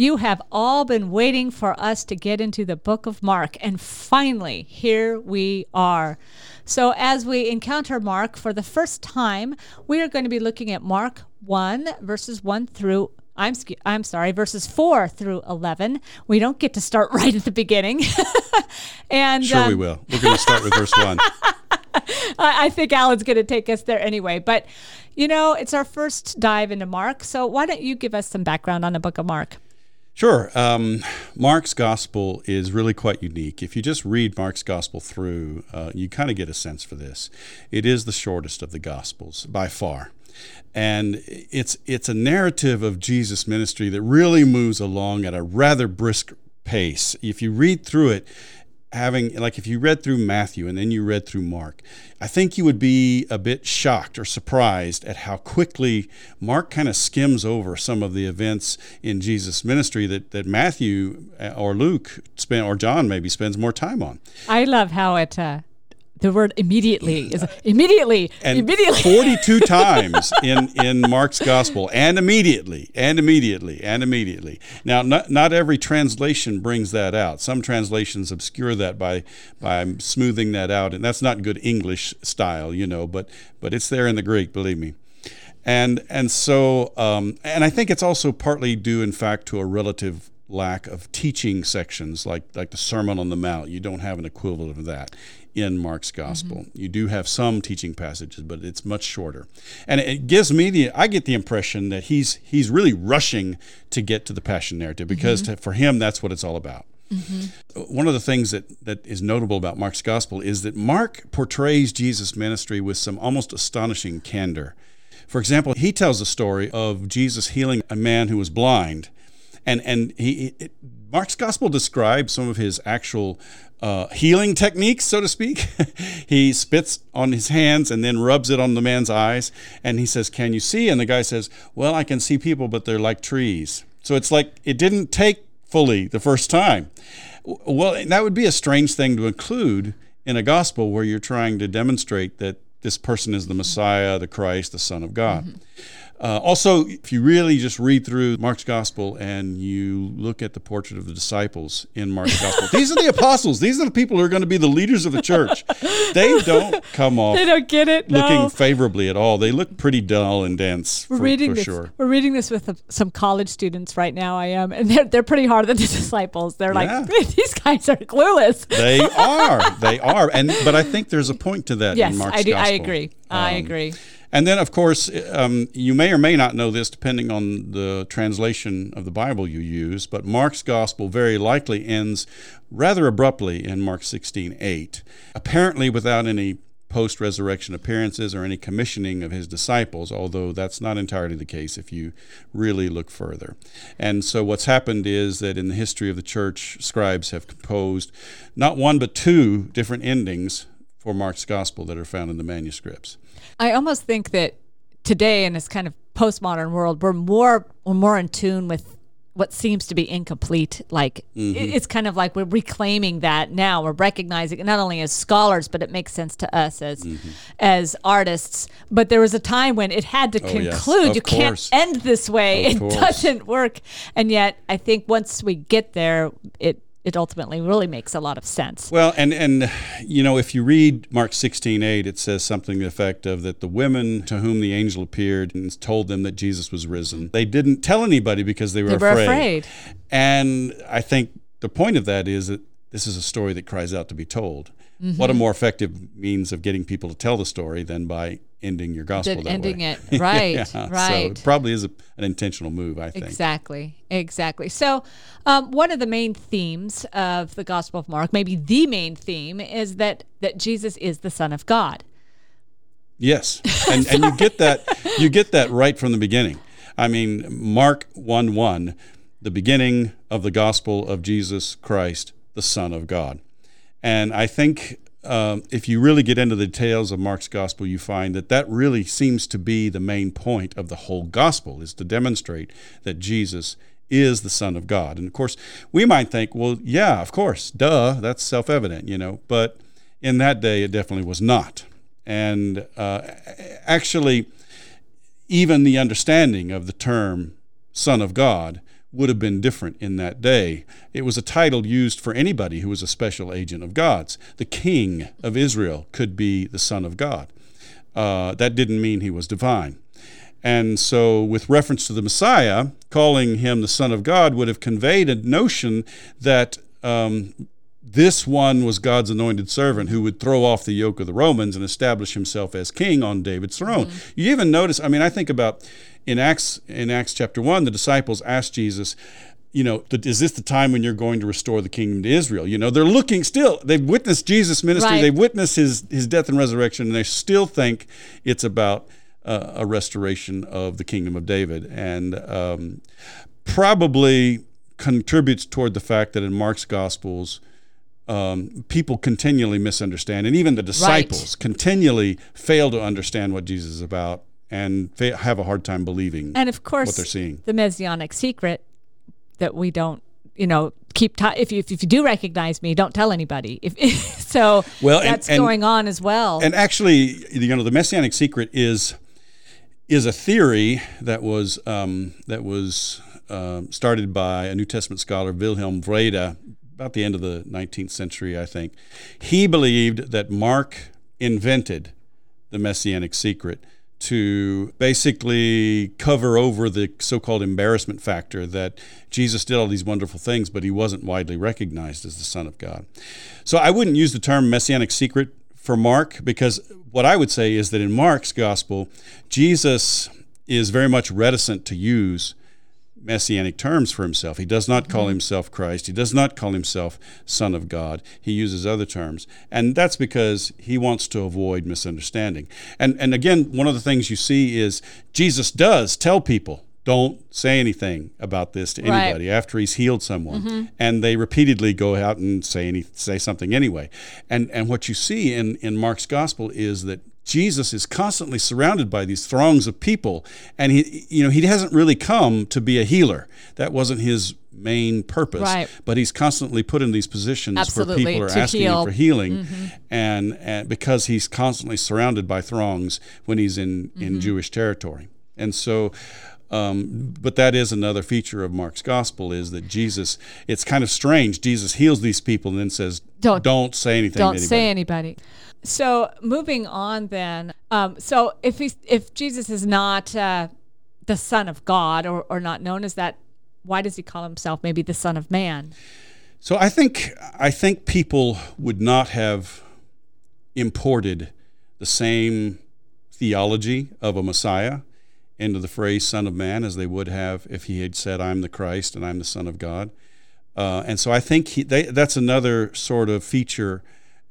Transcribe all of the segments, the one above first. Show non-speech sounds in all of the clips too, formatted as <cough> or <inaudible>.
You have all been waiting for us to get into the book of Mark, and finally, here we are. So, as we encounter Mark for the first time, we are going to be looking at Mark 1, verses 1 through I'm I'm sorry, verses four through eleven. We don't get to start <laughs> right at the beginning. <laughs> and sure, um, we will. We're going to start with verse one. <laughs> I think Alan's going to take us there anyway. But you know, it's our first dive into Mark. So why don't you give us some background on the book of Mark? Sure. Um, Mark's gospel is really quite unique. If you just read Mark's gospel through, uh, you kind of get a sense for this. It is the shortest of the gospels by far. And it's it's a narrative of Jesus' ministry that really moves along at a rather brisk pace. If you read through it, having like if you read through Matthew and then you read through Mark, I think you would be a bit shocked or surprised at how quickly Mark kind of skims over some of the events in Jesus' ministry that, that Matthew uh, or Luke spent or John maybe spends more time on. I love how it uh, the word immediately <laughs> is immediately and immediately. <laughs> 42 times in in Mark's gospel and immediately and immediately and immediately. Now not, not every translation brings that out. Some translations obscure that by by smoothing that out and that's not good English style you know but but it's there in the Greek believe me. And and so um, and I think it's also partly due in fact to a relative lack of teaching sections like like the Sermon on the Mount. You don't have an equivalent of that in Mark's gospel. Mm-hmm. You do have some teaching passages, but it's much shorter. And it gives me the I get the impression that he's he's really rushing to get to the passion narrative because mm-hmm. to, for him that's what it's all about. Mm-hmm. One of the things that, that is notable about Mark's gospel is that Mark portrays Jesus' ministry with some almost astonishing candor. For example, he tells the story of Jesus healing a man who was blind. And, and he, it, Mark's gospel describes some of his actual uh, healing techniques, so to speak. <laughs> he spits on his hands and then rubs it on the man's eyes. And he says, Can you see? And the guy says, Well, I can see people, but they're like trees. So it's like it didn't take fully the first time. Well, that would be a strange thing to include in a gospel where you're trying to demonstrate that this person is the Messiah, the Christ, the Son of God. Mm-hmm. Uh, also, if you really just read through Mark's gospel and you look at the portrait of the disciples in Mark's gospel, these are the <laughs> apostles. These are the people who are going to be the leaders of the church. They don't come off. They don't get it. Looking no. favorably at all. They look pretty dull and dense. We're for, reading for this. Sure. We're reading this with some college students right now. I am, and they're they're pretty hard on the <laughs> disciples. They're yeah. like <laughs> these guys are clueless. They are. They are. And but I think there's a point to that yes, in Mark's I do. gospel. I agree. Um, I agree. And then, of course, um, you may or may not know this depending on the translation of the Bible you use, but Mark's gospel very likely ends rather abruptly in Mark 16 8, apparently without any post resurrection appearances or any commissioning of his disciples, although that's not entirely the case if you really look further. And so, what's happened is that in the history of the church, scribes have composed not one but two different endings for Mark's gospel that are found in the manuscripts. I almost think that today in this kind of postmodern world, we're more we're more in tune with what seems to be incomplete. Like mm-hmm. it's kind of like we're reclaiming that now. We're recognizing it not only as scholars, but it makes sense to us as mm-hmm. as artists. But there was a time when it had to oh, conclude. Yes. You course. can't end this way. Of it course. doesn't work. And yet, I think once we get there, it it ultimately really makes a lot of sense. Well, and and you know, if you read Mark 16:8, it says something to the effect of that the women to whom the angel appeared and told them that Jesus was risen. They didn't tell anybody because they were, they were afraid. afraid. And I think the point of that is that this is a story that cries out to be told. Mm-hmm. What a more effective means of getting people to tell the story than by ending your gospel that ending way. it. Right <laughs> yeah, right so it probably is a, an intentional move i think. Exactly exactly. So um, one of the main themes of the gospel of mark maybe the main theme is that that jesus is the son of god. Yes <laughs> and, and you get that you get that right from the beginning. I mean mark 1 1 the beginning of the gospel of jesus christ the son of god and i think um, if you really get into the details of Mark's gospel, you find that that really seems to be the main point of the whole gospel is to demonstrate that Jesus is the Son of God. And of course, we might think, well, yeah, of course, duh, that's self evident, you know, but in that day, it definitely was not. And uh, actually, even the understanding of the term Son of God would have been different in that day. It was a title used for anybody who was a special agent of God's. The king of Israel could be the Son of God. Uh, that didn't mean he was divine. And so, with reference to the Messiah, calling him the Son of God would have conveyed a notion that um, this one was God's anointed servant who would throw off the yoke of the Romans and establish himself as king on David's throne. Mm-hmm. You even notice, I mean, I think about in Acts in Acts chapter 1, the disciples asked Jesus, you know, is this the time when you're going to restore the kingdom to Israel? You know, they're looking still, they've witnessed Jesus' ministry, right. they've witnessed his, his death and resurrection, and they still think it's about uh, a restoration of the kingdom of David. And um, probably contributes toward the fact that in Mark's Gospels, um, people continually misunderstand, and even the disciples right. continually fail to understand what Jesus is about and they have a hard time believing and of course what they're seeing. The messianic secret that we don't, you know, keep. T- if you if you do recognize me, don't tell anybody. If <laughs> so, well, that's and, and, going on as well. And actually, you know, the messianic secret is is a theory that was um, that was uh, started by a New Testament scholar Wilhelm Wrede about the end of the 19th century, I think. He believed that Mark invented the messianic secret to basically cover over the so called embarrassment factor that Jesus did all these wonderful things, but he wasn't widely recognized as the Son of God. So I wouldn't use the term messianic secret for Mark because what I would say is that in Mark's gospel, Jesus is very much reticent to use messianic terms for himself. He does not call mm-hmm. himself Christ. He does not call himself Son of God. He uses other terms. And that's because he wants to avoid misunderstanding. And, and again, one of the things you see is Jesus does tell people, don't say anything about this to anybody right. after he's healed someone. Mm-hmm. And they repeatedly go out and say any, say something anyway. And and what you see in, in Mark's gospel is that Jesus is constantly surrounded by these throngs of people, and he, you know, he hasn't really come to be a healer. That wasn't his main purpose. Right. But he's constantly put in these positions Absolutely. where people are to asking heal. him for healing, mm-hmm. and, and because he's constantly surrounded by throngs when he's in mm-hmm. in Jewish territory, and so. Um, but that is another feature of Mark's gospel is that Jesus. It's kind of strange. Jesus heals these people and then says, "Don't don't say anything. Don't say anybody." So moving on, then. Um, so if he's, if Jesus is not uh, the Son of God or, or not known as that, why does he call himself maybe the Son of Man? So I think I think people would not have imported the same theology of a Messiah into the phrase Son of Man as they would have if he had said, "I'm the Christ and I'm the Son of God." Uh, and so I think he, they, that's another sort of feature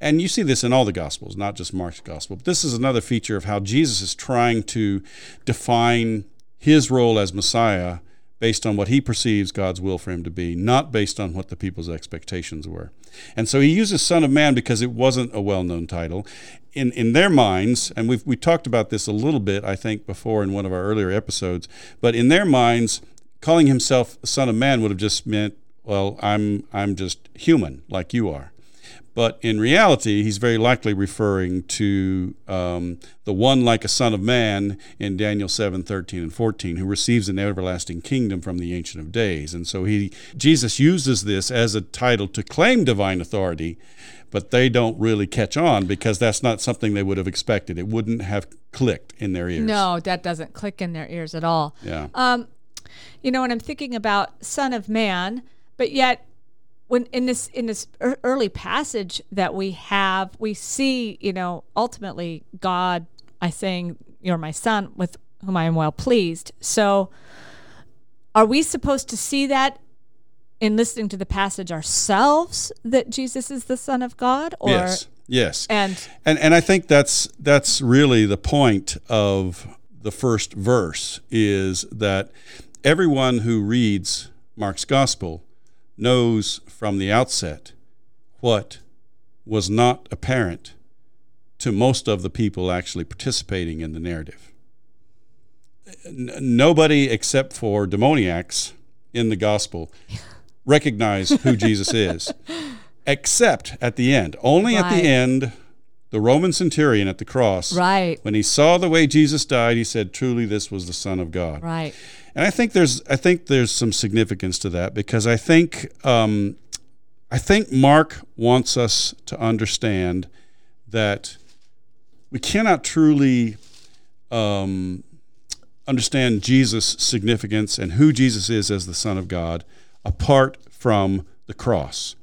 and you see this in all the Gospels, not just Mark's Gospel. But this is another feature of how Jesus is trying to define his role as Messiah based on what he perceives God's will for him to be, not based on what the people's expectations were. And so he uses Son of Man because it wasn't a well known title. In, in their minds, and we've we talked about this a little bit, I think, before in one of our earlier episodes, but in their minds, calling himself Son of Man would have just meant, well, I'm I'm just human like you are. But in reality, he's very likely referring to um, the one like a son of man in Daniel 7 13 and 14, who receives an everlasting kingdom from the Ancient of Days. And so he, Jesus uses this as a title to claim divine authority, but they don't really catch on because that's not something they would have expected. It wouldn't have clicked in their ears. No, that doesn't click in their ears at all. Yeah. Um, you know, when I'm thinking about Son of Man, but yet when in this in this early passage that we have, we see, you know, ultimately God, I saying, "You're my son, with whom I am well pleased." So, are we supposed to see that in listening to the passage ourselves that Jesus is the Son of God? Or yes, yes, and and and I think that's that's really the point of the first verse is that everyone who reads Mark's gospel knows from the outset what was not apparent to most of the people actually participating in the narrative. N- nobody except for demoniacs in the gospel <laughs> recognize who Jesus is, <laughs> except at the end. Only at the end, the Roman centurion at the cross, Right. when he saw the way Jesus died, he said, "Truly, this was the Son of God." Right. And I think there's I think there's some significance to that because I think um, I think Mark wants us to understand that we cannot truly um, understand Jesus' significance and who Jesus is as the Son of God apart from the cross.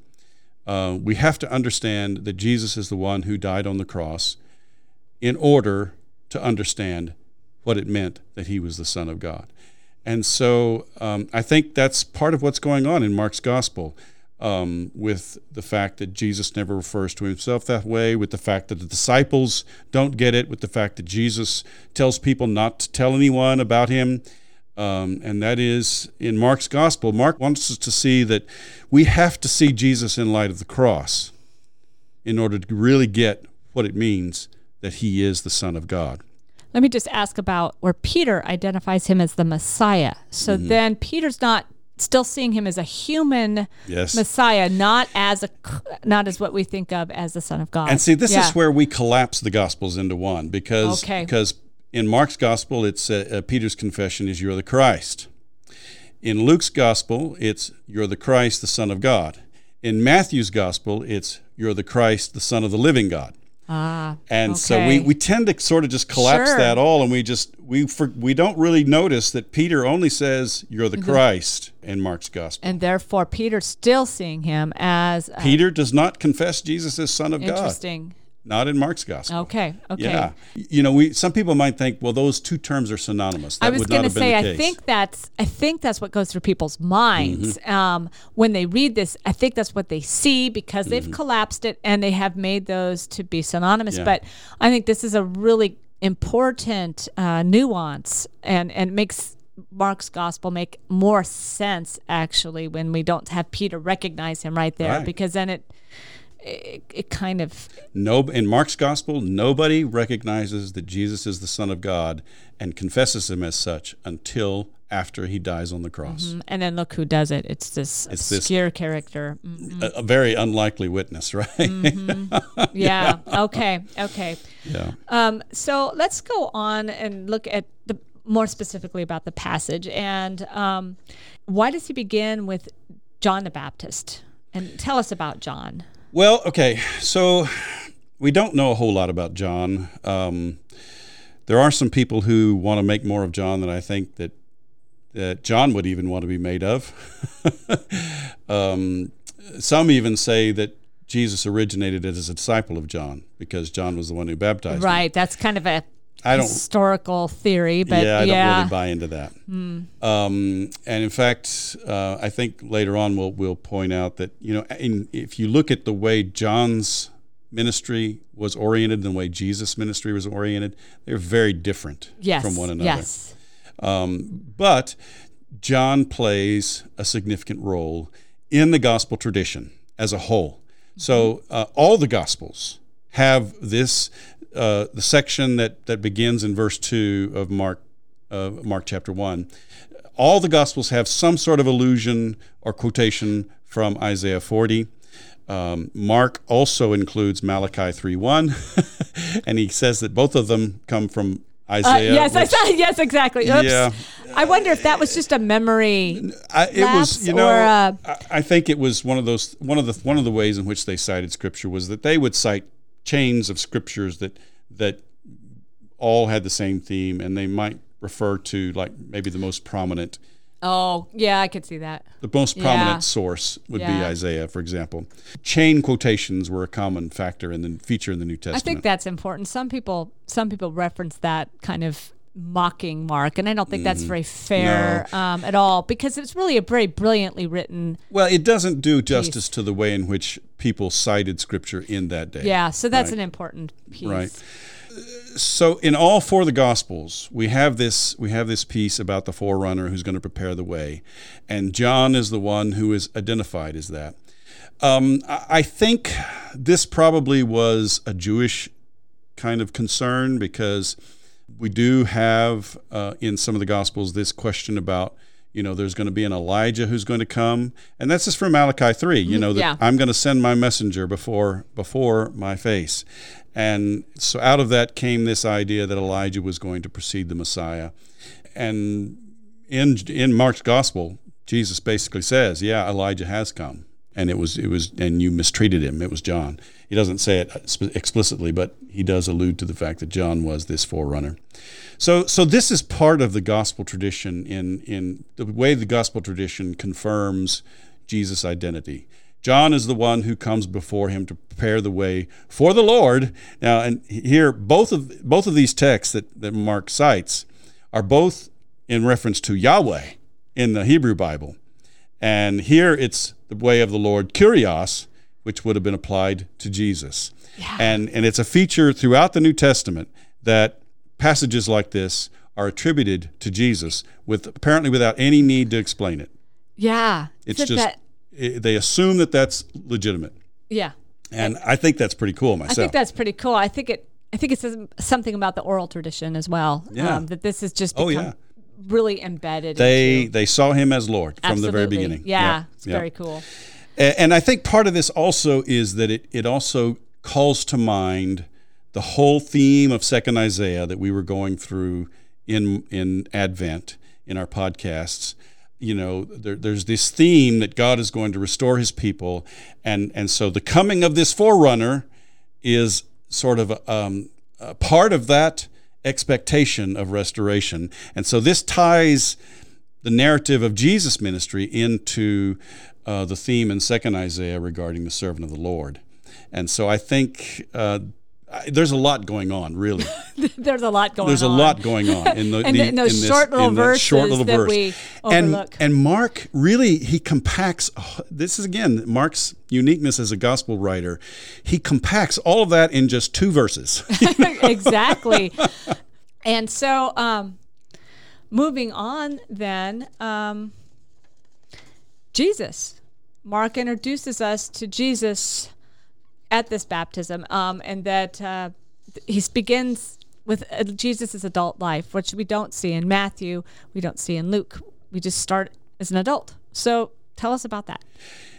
Uh, we have to understand that Jesus is the one who died on the cross in order to understand what it meant that he was the Son of God. And so um, I think that's part of what's going on in Mark's gospel um, with the fact that Jesus never refers to himself that way, with the fact that the disciples don't get it, with the fact that Jesus tells people not to tell anyone about him. Um, and that is in Mark's gospel. Mark wants us to see that we have to see Jesus in light of the cross in order to really get what it means that he is the Son of God. Let me just ask about where Peter identifies him as the Messiah. So Mm-hmm. then Peter's not still seeing him as a human Yes. Messiah, not as a not as what we think of as the Son of God. And see, this Yeah. is where we collapse the Gospels into one because Okay. because in Mark's Gospel, it's uh, uh, Peter's confession is "You're the Christ." In Luke's Gospel, it's "You're the Christ, the Son of God." In Matthew's Gospel, it's "You're the Christ, the Son of the Living God." Ah, And so we, we tend to sort of just collapse Sure. that all, and we just we for, we don't really notice that Peter only says "You're the Christ" in Mark's Gospel. and therefore Peter's still seeing him as uh, Peter does not confess Jesus as Son of God. interesting. Not in Mark's Gospel. Okay, okay. Yeah, you know, we some people might think, well, those two terms are synonymous. That I was going to say, I. Mm-hmm. think that's I think that's what goes through people's minds um, when they read this. I think that's what they see because they've collapsed it and they have made those to be synonymous. Mm-hmm. Yeah. But I think this is a really important uh, nuance and and makes Mark's gospel make more sense actually when we don't have Peter recognize him right there Right. because then it. It, it kind of no, in Mark's Gospel, nobody recognizes that Jesus is the Son of God and confesses him as such until after he dies on the cross. and then look who does it it's this It's this- obscure character Mm. A, a very unlikely witness, <laughs> right? Mm-hmm. yeah. Okay. Okay. yeah. Um, so let's go on and look at the more specifically about the passage and um, why does he begin with John the Baptist? And tell us about John. Well, okay, so we don't know a whole lot about John. Um, there are some people who want to make more of John than I think that that John would even want to be made of. <laughs> um, some even say that Jesus originated as a disciple of John because John was the one who baptized him. Right. That's kind of a I don't historical theory, but yeah, yeah. I don't really buy into that. Um, and in fact, uh, I think later on we'll we'll point out that you know, in, if you look at the way John's ministry was oriented and the way Jesus' ministry was oriented, they're very different yes. from one another. Yes. Um, but John plays a significant role in the gospel tradition as a whole. So uh, all the gospels have this uh, the section that that begins in verse two of Mark uh, Mark chapter one. All the gospels have some sort of allusion or quotation from Isaiah 40. Um, Mark also includes Malachi 3:1, <laughs> and he says that both of them come from Uh, Isaiah. yes, I saw. <laughs> Yes, exactly. Oops. Yeah. I wonder if that was just a memory. I, it was, you know, or, uh, I, I think it was one of those one of the one of the ways in which they cited scripture was that they would cite chains of scriptures that that all had the same theme, and they might refer to like maybe the most prominent Oh, yeah, I could see that. the most prominent Yeah. source would be Isaiah, for example. Chain quotations were a common factor in the feature in the New Testament. I think that's important. Some people, some people reference that kind of mocking Mark, and I don't think that's Mm-hmm. very fair um, at all because it's really a very brilliantly written. well, it doesn't do justice to the way in which people cited scripture in that day. Yeah, so that's Right. an important piece. Right. so in all four of the gospels we have this we have this piece about the forerunner who's going to prepare the way and john is the one who is identified as that Um, I think this probably was a Jewish kind of concern because we do have uh, in some of the Gospels this question about, you know, there's going to be an Elijah who's going to come, and that's just from Malachi three. You know, that yeah. I'm going to send my messenger before before my face, and so out of that came this idea that Elijah was going to precede the Messiah, and in in Mark's Gospel, Jesus basically says, "Yeah, Elijah has come." And it was it was and you mistreated him. It was john. He doesn't say it uh, explicitly but he does allude to the fact that john was this forerunner. So so this is part of the gospel tradition in in the way the gospel tradition confirms jesus identity. John is the one who comes before him to prepare the way for the lord. Now and here both of both of these texts that, that mark cites are both in reference to yahweh in the hebrew bible. And here it's the way of the Lord, kurios, which would have been applied to Jesus. Yeah. And, and it's a feature throughout the New Testament that passages like this are attributed to Jesus with apparently without any need to explain it. Yeah. It's just that- i they assume that that's legitimate. yeah. And I think that's pretty cool myself. I think that's pretty cool. I think it. I think it says something about the oral tradition as well. Yeah. Um, that this is just Oh, yeah. Really embedded. they into, they saw him as Lord from the very beginning. Yeah, Yep, it's yep. very cool. And I think part of this also is that it, it also calls to mind the whole theme of Second Isaiah that we were going through in in Advent in our podcasts. You know, there, there's this theme that God is going to restore His people, and and so the coming of this forerunner is sort of um, a part of that expectation of restoration. And so this ties the narrative of Jesus' ministry into uh, the theme in Second Isaiah regarding the servant of the Lord. And so I think uh, There's a lot going on, really. <laughs> There's a lot going on. There's a lot going on in the, <laughs> And the- in those this- short little in that short verses little that verse. we and overlook. and Mark really he compacts. oh, this is again Mark's uniqueness as a gospel writer. He compacts all of that in just two verses. <laughs> exactly. And so, um, moving on, then, um, Jesus. Mark introduces us to Jesus at this baptism, um, and that uh, he begins with uh, Jesus' adult life, which we don't see in Matthew, we don't see in Luke. We just start as an adult. So, tell us about that.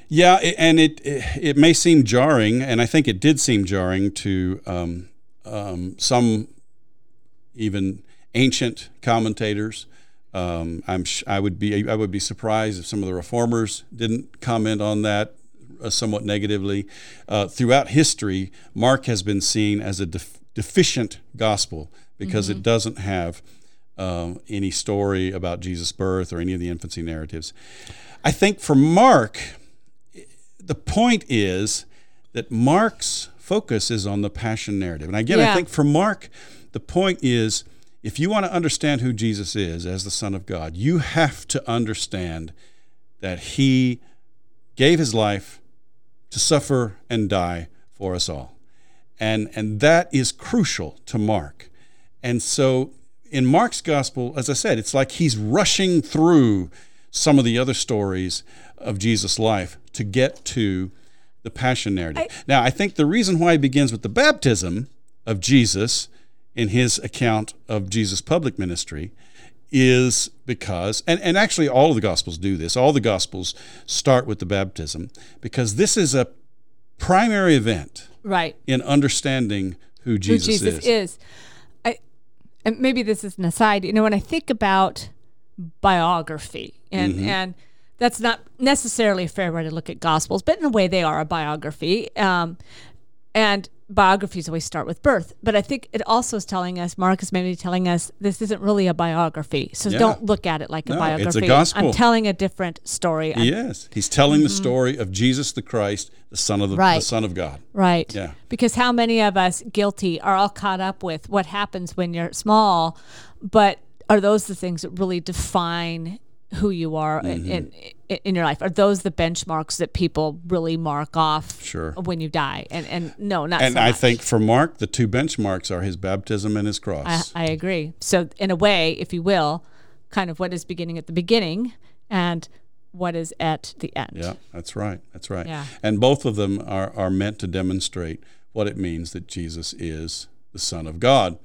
Yeah, and it it may seem jarring, and I think it did seem jarring to um, um, some even ancient commentators. Um, I'm sh- I would be I would be surprised if some of the reformers didn't comment on that somewhat negatively. Uh, throughout history, Mark has been seen as a def- deficient gospel because it doesn't have um, any story about Jesus' birth or any of the infancy narratives. I think for Mark, the point is that Mark's focus is on the passion narrative. And again, I think for Mark, the point is if you want to understand who Jesus is as the Son of God, you have to understand that he gave his life to suffer and die for us all. And, and that is crucial to Mark. And so in Mark's gospel, as I said, it's like he's rushing through some of the other stories of Jesus' life to get to the passion narrative. now, I think the reason why he begins with the baptism of Jesus in his account of Jesus' public ministry is because, and, and actually all of the Gospels do this, all the Gospels start with the baptism because this is a primary event Right. in understanding who who Jesus, Jesus is. is. I, and maybe this is an aside. You know, when I think about biography, and Mm-hmm. and that's not necessarily a fair way to look at gospels, but in a way they are a biography. Um, and biographies always start with birth, but I think it also is telling us, Mark is maybe telling us this isn't really a biography. So Yeah. don't look at it like a No, it's a biography. gospel. I'm telling a different story. I'm- Yes, he's telling the mm-hmm. story of Jesus the Christ, the Son of the, the Son of God. Right. Yeah. Because how many of us guilty are all caught up with what happens when you're small, but are those the things that really define who you are in, Mm-hmm. in in your life? Are those the benchmarks that people really mark off Sure. when you die? And and no, not And so I think for Mark, the two benchmarks are his baptism and his I, cross. I agree. So in a way, if you will, kind of what is beginning at the beginning and what is at the end. Yeah, that's right. That's right. Yeah. And both of them are, are meant to demonstrate what it means that Jesus is the Son of God.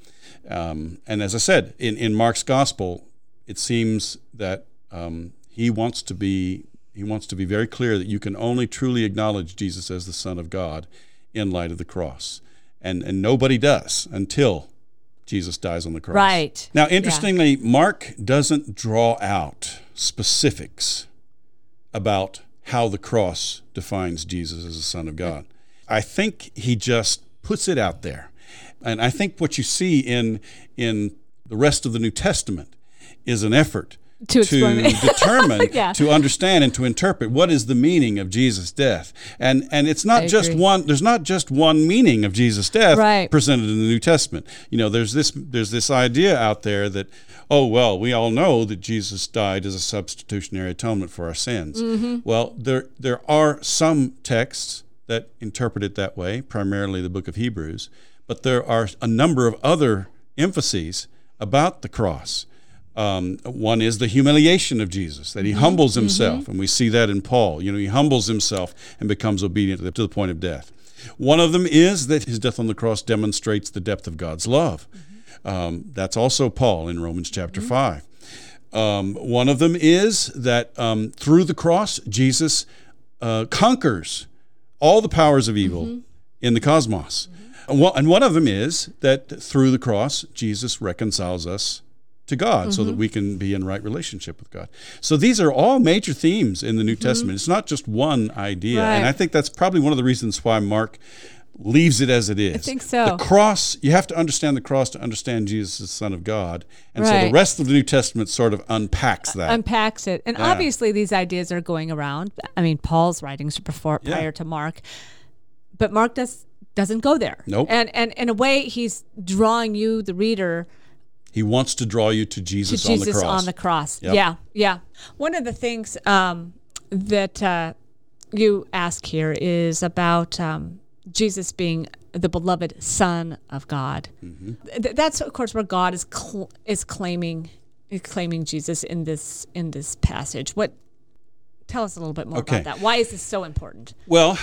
Um, and as I said, in, in Mark's gospel, it seems that um, he wants to be he wants to be very clear that you can only truly acknowledge Jesus as the Son of God in light of the cross. And and nobody does until Jesus dies on the cross. Right. Now, interestingly, Mark doesn't draw out specifics about how the cross defines Jesus as the Son of God. I think he just puts it out there. And I think what you see in in the rest of the New Testament is an effort To explain it. <laughs> determine, Yeah. to understand, and to interpret what is the meaning of Jesus' death. And and it's not I just agree. one. There's not just one meaning of Jesus' death Right. presented in the New Testament. You know, there's this there's this idea out there that oh well, we all know that Jesus died as a substitutionary atonement for our sins. Mm-hmm. Well, there there are some texts that interpret it that way, primarily the book of Hebrews, but there are a number of other emphases about the cross. Um, one is the humiliation of Jesus, that he humbles himself, and we see that in Paul. You know, he humbles himself and becomes obedient to the, to the point of death. One of them is that his death on the cross demonstrates the depth of God's love. Um, that's also Paul in Romans chapter 5. Um, one of them is that um, through the cross, Jesus uh, conquers all the powers of evil in the cosmos. And one of them is that through the cross, Jesus reconciles us to God so that mm-hmm. we can be in right relationship with God. So these are all major themes in the New mm-hmm. Testament. It's not just one idea. And I think that's probably one of the reasons why Mark leaves it as it is. I think so. The cross, you have to understand the cross to understand Jesus as the Son of God. And so the rest of the New Testament sort of unpacks that. unpacks it. And obviously, these ideas are going around. I mean, Paul's writings before Yeah. prior to Mark, but Mark does doesn't go there. Nope. And and in a way, he's drawing you, the reader, he wants to draw you to to Jesus, on the cross. Jesus cross. on the cross. Yep. Yeah, yeah. One of the things um, that uh, you ask here is about um, Jesus being the beloved Son of God. Mm-hmm. Th- that's of course where God is cl- is claiming is claiming Jesus in this in this passage. What? Tell us a little bit more Okay. about that. Why is this so important? Well,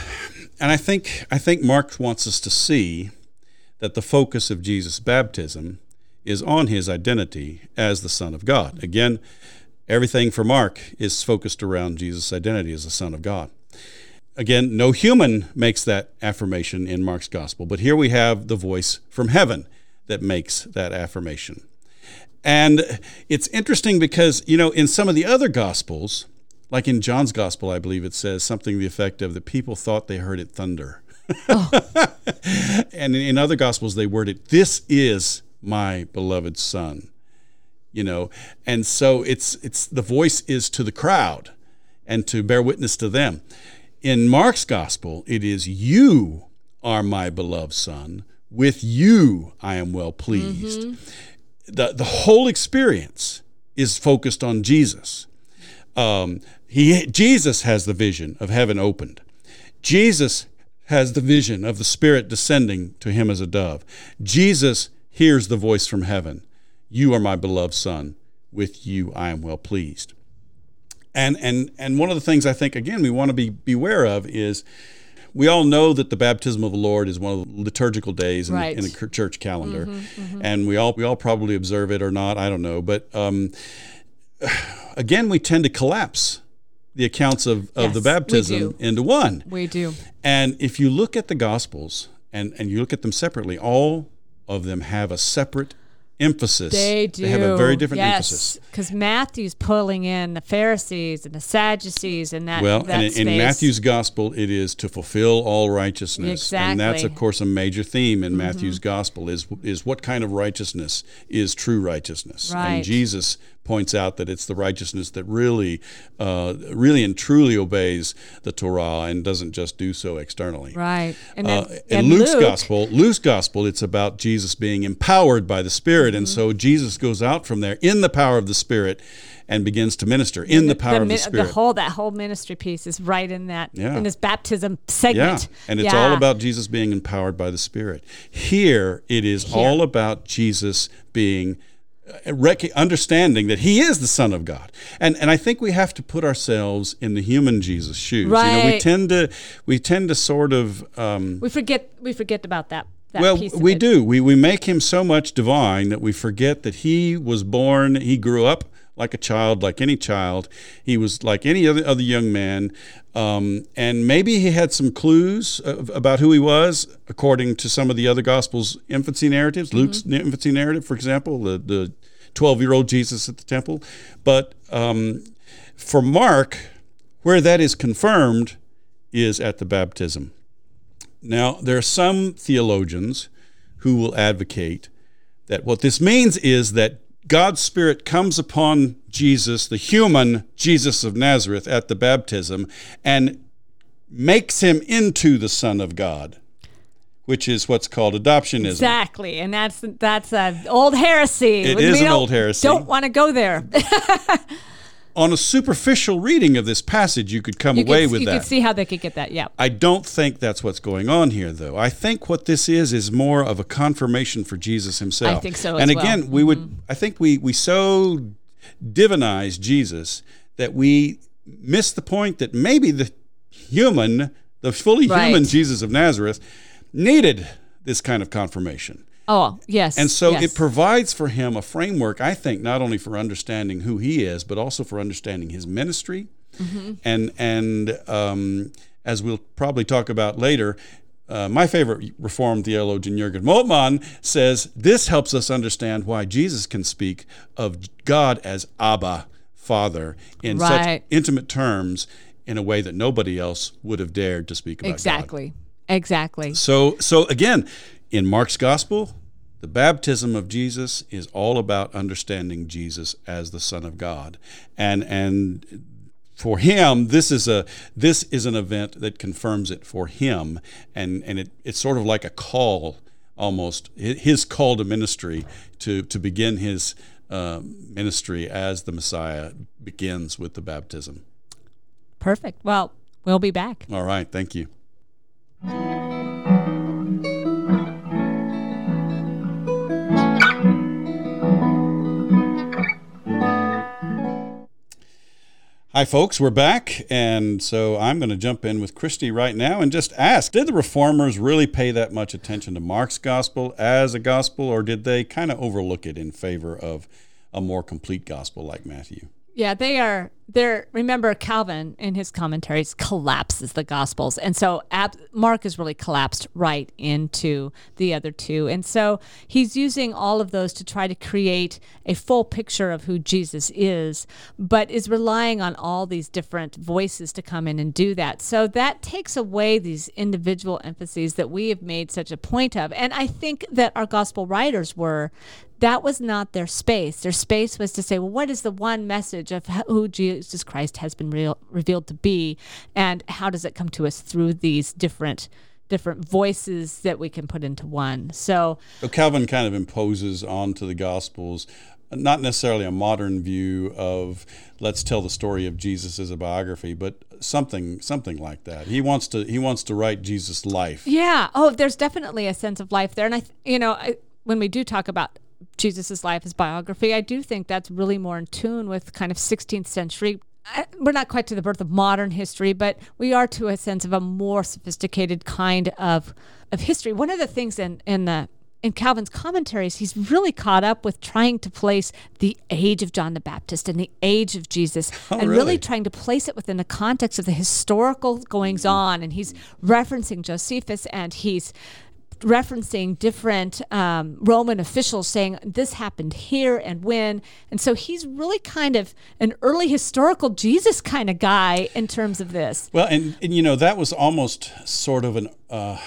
and I think I think Mark wants us to see that the focus of Jesus' baptism is on his identity as the Son of God. Again, everything for Mark is focused around Jesus' identity as the Son of God. Again, no human makes that affirmation in Mark's gospel, but here we have the voice from heaven that makes that affirmation. And it's interesting because, you know, in some of the other gospels, like in John's gospel, I believe it says something to the effect of the people thought they heard it thunder. Oh. <laughs> and in, in other gospels, they word it, this is my beloved son. You know, and so it's it's the voice is to the crowd and to bear witness to them. In Mark's gospel, it is you are my beloved son. With you I am well pleased. The the whole experience is focused on Jesus. Um, he Jesus has the vision of heaven opened. Jesus has the vision of the Spirit descending to him as a dove. Jesus hears the voice from heaven. You are my beloved Son. With you I am well pleased. And and and one of the things I think again we want to be beware of is we all know that the baptism of the Lord is one of the liturgical days in, Right. in the church calendar, and we all we all probably observe it or not. I don't know, but um, <sighs> again, we tend to collapse the accounts of, of Yes, the baptism into one. We do. And if you look at the Gospels and, and you look at them separately, all of them have a separate emphasis. They do. They have a very different yes, emphasis. Because Matthew's pulling in the Pharisees and the Sadducees and that. Well, that and in, in. Matthew's gospel, it is to fulfill all righteousness, exactly. and that's Mm-hmm. of course a major theme in Matthew's gospel is is what kind of righteousness is true righteousness, Right. and Jesus points out that it's the righteousness that really, uh, really and truly obeys the Torah and doesn't just do so externally. Right. And Uh, then in and Luke's Luke, gospel, Luke's gospel, it's about Jesus being empowered by the Spirit, and Mm-hmm. so Jesus goes out from there in the power of the Spirit and begins to minister in the power of the Spirit. The whole that whole ministry piece is right in that Yeah. in this baptism yeah, segment. and it's Yeah. all about Jesus being empowered by the Spirit. Here, it is all about Jesus being understanding that he is the son of god. And and i think we have to put ourselves in the human jesus shoes. You know we tend to we tend to sort of um, We forget we forget about that. that well we it. do. We we make him so much divine that we forget that he was born he grew up like a child like any child. He was like any other other young man. Um, and maybe he had some clues of, about who he was according to some of the other gospels infancy narratives luke's infancy narrative for example the the 12 year old jesus at the temple. But um, for mark where that is confirmed is at the baptism. Now, there are some theologians who will advocate that what this means is that God's Spirit comes upon Jesus, the human Jesus of Nazareth, at the baptism and makes him into the Son of God, which is what's called adoptionism. Exactly, and that's that's an old heresy. It We is an old heresy. Don't want to go there. <laughs> On a superficial reading of this passage, you could come You away could, with you that. could see how they could get that. Yeah. I don't think that's what's going on here, though. I think what this is is more of a confirmation for Jesus himself. I think so And as well. again, we would. Mm-hmm. I think we we so divinize Jesus that we miss the point that maybe the human, the fully human Jesus of Nazareth, needed this kind of confirmation. Oh yes. And so yes. it provides for him a framework, I think, not only for understanding who he is, but also for understanding his ministry. Mm-hmm. And and um, as we'll probably talk about later, uh, my favorite Reformed theologian Jürgen Moltmann says this helps us understand why Jesus can speak of God as Abba, Father, in such intimate terms, in a way that nobody else would have dared to speak about God. Exactly. So, so again, in Mark's gospel, the baptism of Jesus is all about understanding Jesus as the Son of God, and and for him, this is a this is an event that confirms it for him, and and it, it's sort of like a call, almost his call to ministry to to begin his uh, ministry as the Messiah begins with the baptism. Perfect. Well, we'll be back. All right, thank you. Hi, folks, we're back. And so I'm going to jump in with Christy right now and just ask Did the reformers really pay that much attention to Mark's gospel as a gospel, or did they kind of overlook it in favor of a more complete gospel like Matthew? Yeah, they are. They're remember Calvin in his commentaries collapses the Gospels, and so ab, Mark is really collapsed right into the other two, and so he's using all of those to try to create a full picture of who Jesus is, but is relying on all these different voices to come in and do that. So that takes away these individual emphases that we have made such a point of, and I think that our gospel writers were that was not their space. Their space was to say, well, what is the one message of who Jesus Christ has been real, revealed to be, and how does it come to us through these different different voices that we can put into one? So So Calvin kind of imposes onto the Gospels not necessarily a modern view of let's tell the story of Jesus as a biography, but something something like that. He wants to he wants to write Jesus' life. yeah, oh, there's definitely a sense of life there, and I, you know, I, when we do talk about Jesus's life as biography, I do think that's really more in tune with kind of 16th century. I- We're not quite to the birth of modern history, but we are to a sense of a more sophisticated kind of of history. One of the things in in the in Calvin's commentaries, he's really caught up with trying to place the age of John the Baptist and the age of Jesus, <laughs> oh, and really really? trying to place it within the context of the historical goings mm-hmm. on. And he's referencing Josephus, and he's referencing different um, Roman officials saying this happened here and when. And so he's really kind of an early historical Jesus kind of guy in terms of this. Well, and, and you know that was almost sort of an uh,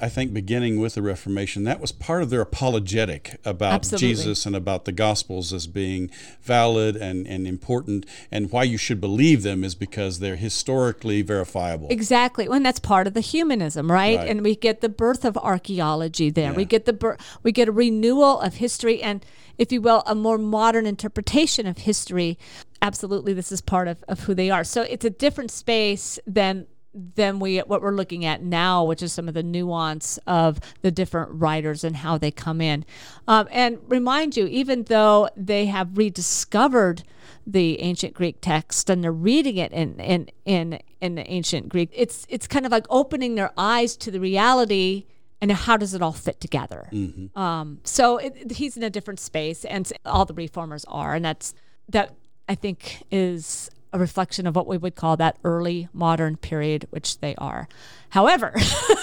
I think beginning with the Reformation, that was part of their apologetic about Absolutely. Jesus and about the Gospels as being valid and, and important, and why you should believe them is because they're historically verifiable. Exactly. Well, and that's part of the humanism, right? Right. And we get the birth of archaeology there. We get the bir- we get a renewal of history and if you will, a more modern interpretation of history. Absolutely, this is part of, of who they are. So it's a different space than than we what we're looking at now, which is some of the nuance of the different writers and how they come in. Um, and remind you, even though they have rediscovered the ancient Greek text and they're reading it in in in, in the ancient Greek, it's it's kind of like opening their eyes to the reality and how does it all fit together. Mm-hmm. Um, so it, he's in a different space, and all the reformers are, and that's that. I think is a reflection of what we would call that early modern period, which they are. However,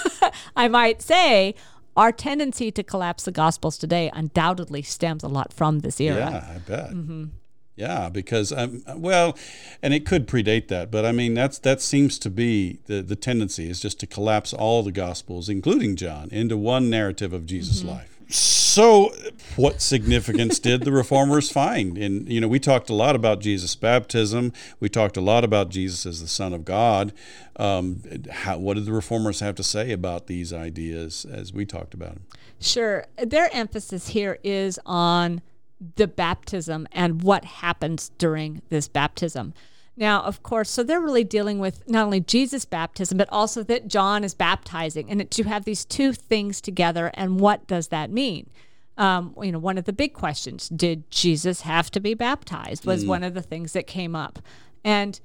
<laughs> I might say our tendency to collapse the Gospels today undoubtedly stems a lot from this era. Yeah, I bet. Mm-hmm. Yeah, because um, well, and it could predate that, but I mean that's that seems to be the the tendency is just to collapse all the Gospels, including John, into one narrative of Jesus' mm-hmm. life. So, what significance did the reformers find? And you know, we talked a lot about Jesus' baptism. We talked a lot about Jesus as the Son of God. Um, how, what did the reformers have to say about these ideas as we talked about them? Sure, their emphasis here is on the baptism and what happens during this baptism. Now, of course, so they're really dealing with not only Jesus' baptism, but also that John is baptizing, and to have these two things together. And what does that mean? Um, you know, one of the big questions: Did Jesus have to be baptized? Was mm. one of the things that came up, and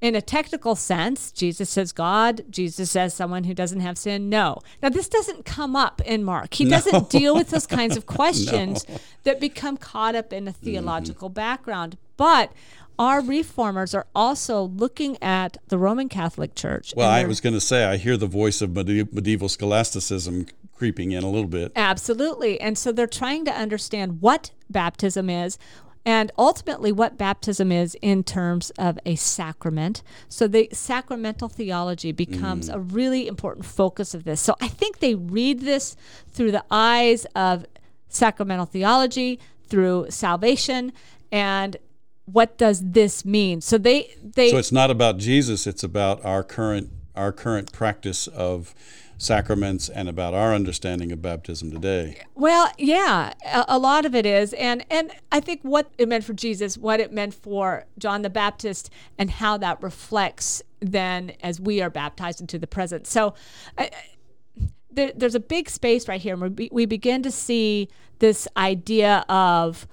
in a technical sense, Jesus says God, Jesus says someone who doesn't have sin. No. Now, this doesn't come up in Mark. He no. doesn't deal with those <laughs> kinds of questions no. that become caught up in a mm-hmm. theological mm-hmm. background. But our reformers are also looking at the Roman Catholic Church. Well, I was going to say, I hear the voice of medieval scholasticism creeping in a little bit. Absolutely. And so they're trying to understand what baptism is, and ultimately what baptism is in terms of a sacrament. So the sacramental theology becomes mm. a really important focus of this. So I think they read this through the eyes of sacramental theology, through salvation, and what does this mean? So they they So it's not about Jesus, it's about our current our current practice of sacraments and about our understanding of baptism today. Well, yeah, a, a, lot of it is, and and I think what it meant for Jesus, what it meant for John the Baptist, and how that reflects then as we are baptized into the present. So. I, there, there's a big space right here, and we, we begin to see this idea of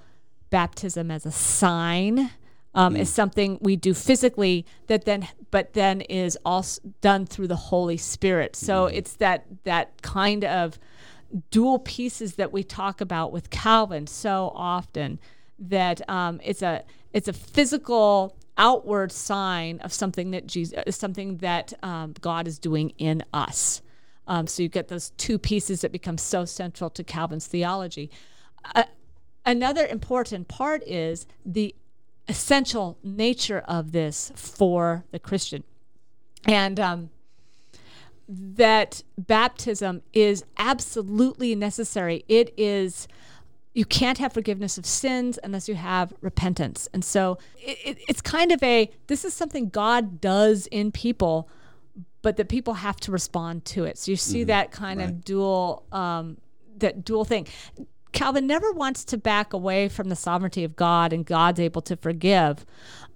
baptism as a sign um, mm. is something we do physically that then but then is also done through the holy spirit so mm. it's that that kind of dual pieces that we talk about with calvin so often that um, it's a it's a physical outward sign of something that jesus something that um, god is doing in us um, so you get those two pieces that become so central to calvin's theology uh, Another important part is the essential nature of this for the Christian. And um, that baptism is absolutely necessary. It is, you can't have forgiveness of sins unless you have repentance. And so it, it, it's kind of a, this is something God does in people, but that people have to respond to it. So you see mm-hmm. that kind right. of dual, um, that dual thing. Calvin never wants to back away from the sovereignty of God and God's able to forgive.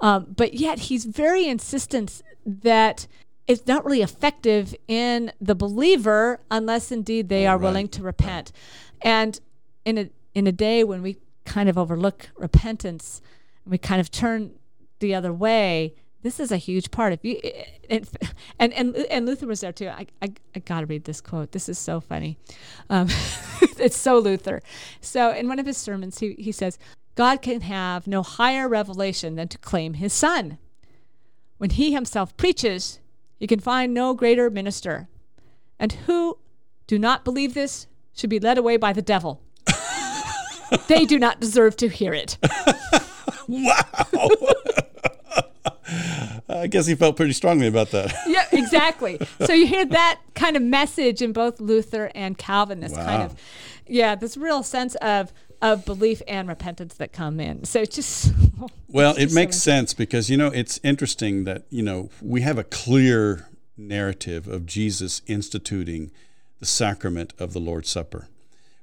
Um, but yet he's very insistent that it's not really effective in the believer unless indeed they are right. willing to repent. And in a in a day when we kind of overlook repentance, we kind of turn the other way, this is a huge part. If you and and and, and Luther was there too. I, I, I got to read this quote. This is so funny. Um, <laughs> it's so Luther. So in one of his sermons, he he says, God can have no higher revelation than to claim His Son. When He Himself preaches, you can find no greater minister. And who do not believe this should be led away by the devil. <laughs> they do not deserve to hear it. <laughs> wow. I guess he felt pretty strongly about that. <laughs> yeah, exactly. So you hear that kind of message in both Luther and Calvin. This wow. kind of, yeah, this real sense of of belief and repentance that come in. So it's just <laughs> well, it makes so sense because you know it's interesting that you know we have a clear narrative of Jesus instituting the sacrament of the Lord's Supper.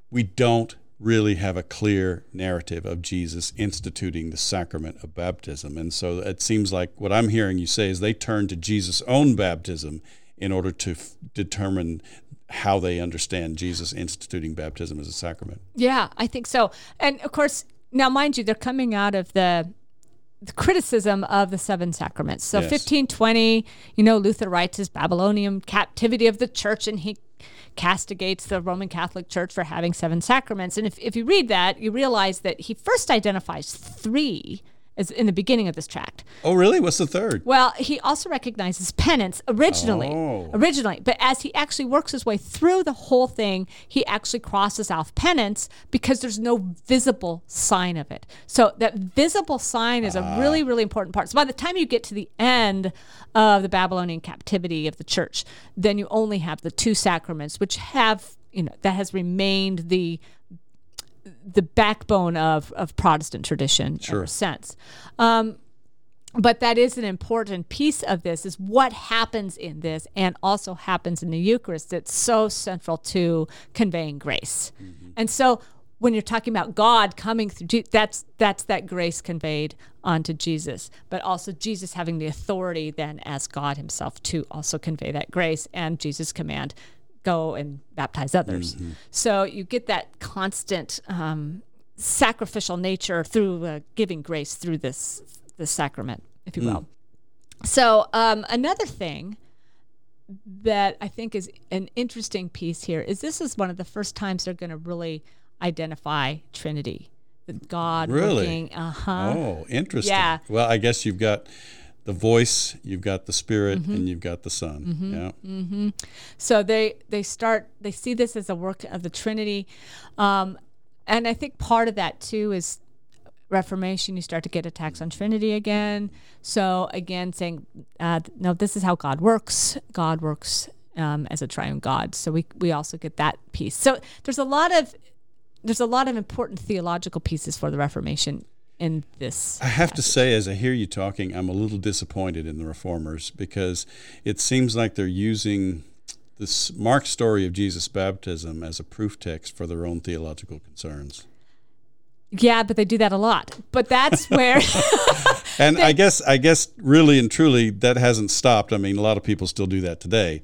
We don't really have a clear narrative of Jesus instituting the sacrament of baptism. And so it seems like what I'm hearing you say is they turn to Jesus' own baptism in order to f- determine how they understand Jesus instituting baptism as a sacrament. Yeah, I think so. And of course, now mind you, they're coming out of the, the criticism of the seven sacraments. So Yes. 1520, you know, Luther writes his Babylonian captivity of the church and he castigates the Roman Catholic Church for having seven sacraments. And if, if you read that, you realize that he first identifies three as in the beginning of this tract. Oh, really? What's the third? Well, he also recognizes penance originally. Oh. Originally, but as he actually works his way through the whole thing, he actually crosses off penance because there's no visible sign of it. So that visible sign is a ah. really, really important part. So by the time you get to the end of the Babylonian captivity of the church, then you only have the two sacraments, which have you know that has remained the the backbone of, of Protestant tradition Sure. ever since. Um, but that is an important piece of this is what happens in this and also happens in the Eucharist that's so central to conveying grace. And so when you're talking about God coming through, that's that's that grace conveyed onto Jesus, but also Jesus having the authority then as God Himself to also convey that grace and Jesus' command, go and baptize others. So you get that constant um, sacrificial nature through uh, giving grace through this this sacrament, if you will. So um, another thing that I think is an interesting piece here is this is one of the first times they're going to really identify Trinity, God Really? working. Uh huh. Oh, interesting. Yeah. Well, I guess you've got the voice, you've got the spirit, Mm-hmm. and you've got the son. Yeah. So they they start they see this as a work of the Trinity, um, and I think part of that too is Reformation. You start to get attacks on Trinity again. So again, saying uh, no, this is how God works. God works um, as a triune God. So we we also get that piece. So there's a lot of there's a lot of important theological pieces for the Reformation in this. I have to say, as I hear you talking, I'm a little disappointed in the reformers because it seems like they're using this Mark's story of Jesus' baptism as a proof text for their own theological concerns. Yeah, but they do that a lot. But that's where. <laughs> <laughs> And I guess, I guess, really and truly, that hasn't stopped. I mean, a lot of people still do that today,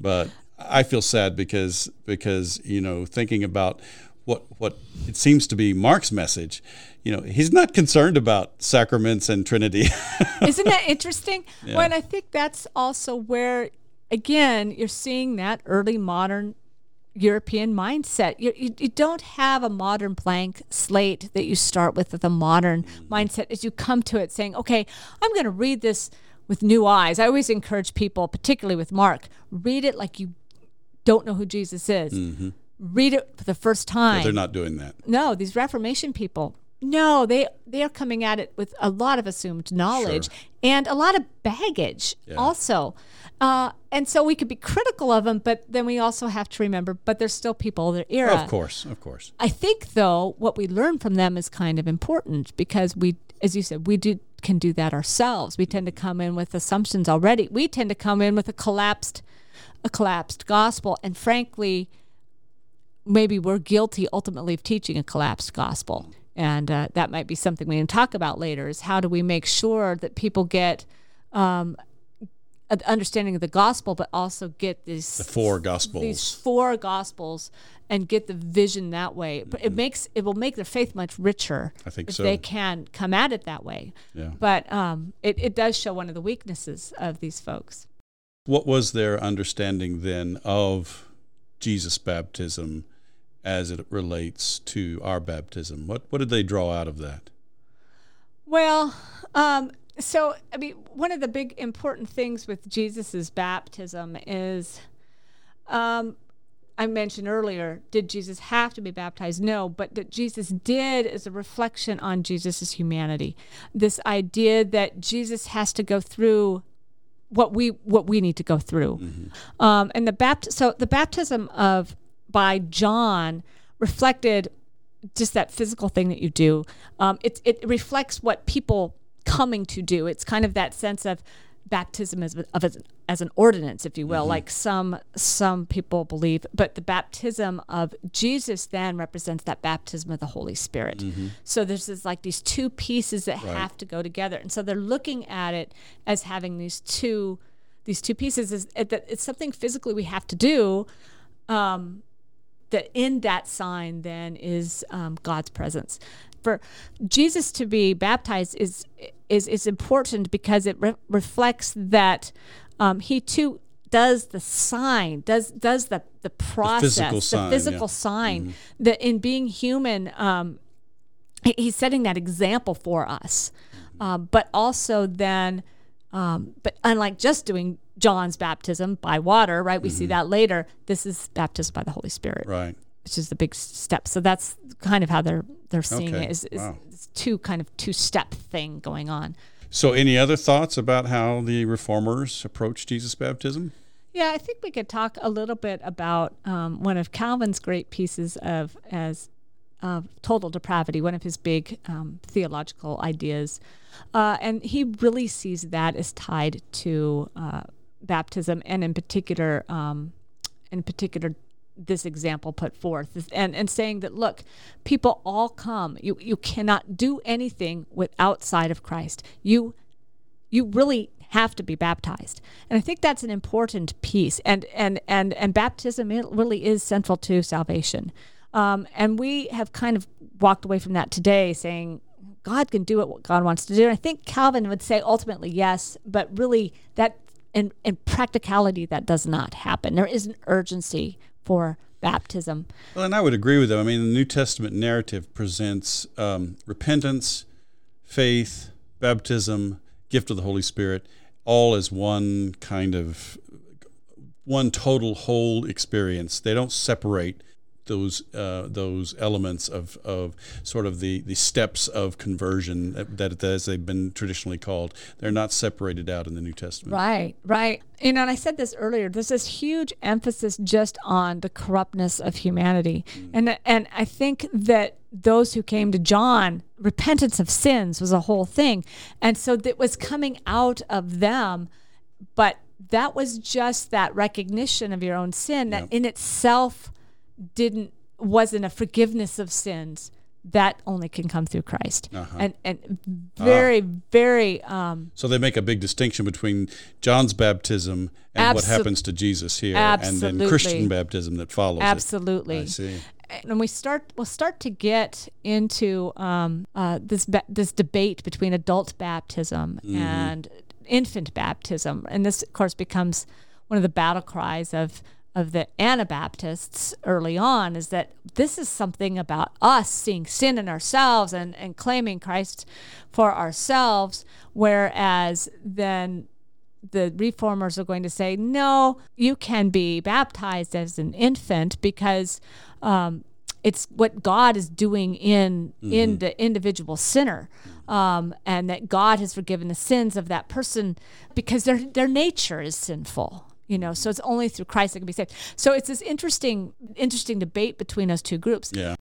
but I feel sad because because you know thinking about what what it seems to be Mark's message. You know, he's not concerned about sacraments and Trinity. <laughs> Isn't that interesting? Well, and I think that's also where, again, you're seeing that early modern European mindset. You, you, you don't have a modern blank slate that you start with with a modern mm-hmm. mindset as you come to it saying, okay, I'm going to read this with new eyes. I always encourage people, particularly with Mark, read it like you don't know who Jesus is. Mm-hmm. Read it for the first time. They're not doing that. No, these Reformation people. No, they they are coming at it with a lot of assumed knowledge Sure. and a lot of baggage also. Uh, and so we could be critical of them, but then we also have to remember, but they're still people of their era. Of course, of course. I think though what we learn from them is kind of important because we, as you said, we do can do that ourselves. We tend to come in with assumptions already. We tend to come in with a collapsed, a collapsed gospel, and frankly, maybe we're guilty ultimately of teaching a collapsed gospel. And uh, that might be something we can talk about later. Is how do we make sure that people get um, an understanding of the gospel, but also get these The four gospels. these four gospels and get the vision that way. But it makes it will make their faith much richer Mm-hmm. I think if so. they can come at it that way. Yeah. But um, it, it does show one of the weaknesses of these folks. What was their understanding then of Jesus' baptism as it relates to our baptism? What what did they draw out of that? Well, um, so I mean, one of the big important things with Jesus's baptism is, um, I mentioned earlier, did Jesus have to be baptized? No, but that Jesus did is a reflection on Jesus's humanity. This idea that Jesus has to go through what we what we need to go through, um, and the bapt- so the baptism of by John reflected just that physical thing that you do. Um, it it reflects what people coming to do. It's kind of that sense of baptism as of as, as an ordinance, if you will, like some some people believe. But the baptism of Jesus then represents that baptism of the Holy Spirit. So there's this like these two pieces that have to go together, and so they're looking at it as having these two these two pieces is that it's something physically we have to do. Um, that in that sign then is um, God's presence. For Jesus to be baptized is is is important because it re- reflects that um, he too does the sign, does does the the process, the physical sign, physical yeah. sign mm-hmm. that in being human, um, he's setting that example for us. Uh, but also then, um, but unlike just doing John's baptism by water, right? We mm-hmm. see that later. This is baptism by the Holy Spirit, right? Which is the big step. So that's kind of how they're they're seeing okay. it. Is, is, wow. two kind of two step thing going on. So, any other thoughts about how the reformers approached Jesus' baptism? Yeah, I think we could talk a little bit about um, one of Calvin's great pieces of as uh, total depravity, one of his big um, theological ideas, uh, and he really sees that as tied to uh, baptism, and in particular, um, in particular, this example put forth, and and saying that look, people all come. You you cannot do anything with outside of Christ. You you really have to be baptized. And I think that's an important piece. And and and and baptism really is central to salvation. Um, and we have kind of walked away from that today, saying God can do what God wants to do. And I think Calvin would say ultimately yes, but really that in in practicality that does not happen. There is an urgency for baptism. Well, and I would agree with them. I mean, the New Testament narrative presents um, repentance, faith, baptism, gift of the Holy Spirit, all as one kind of one total whole experience. They don't separate those uh, those elements of, of sort of the, the steps of conversion that, that, as they've been traditionally called they're not separated out in the New Testament. Right, right. You know, and I said this earlier. There's this huge emphasis just on the corruptness of humanity, mm. and and I think that those who came to John, repentance of sins was a whole thing, and so that was coming out of them, but that was just that recognition of your own sin that in itself didn't wasn't a forgiveness of sins that only can come through Christ. Uh-huh. And and very ah. very um, So they make a big distinction between John's baptism and abso- what happens to Jesus here absolutely. and then Christian baptism that follows Absolutely. It. I see. And we start we'll start to get into um, uh, this ba- this debate between adult baptism mm-hmm. and infant baptism and this of course becomes one of the battle cries of of the Anabaptists early on is that this is something about us seeing sin in ourselves and, and claiming Christ for ourselves, whereas then the reformers are going to say, no, you can be baptized as an infant because um, it's what God is doing in mm-hmm. in the individual sinner, um, and that God has forgiven the sins of that person because their their nature is sinful you know so it's only through christ that can be saved so it's this interesting interesting debate between those two groups yeah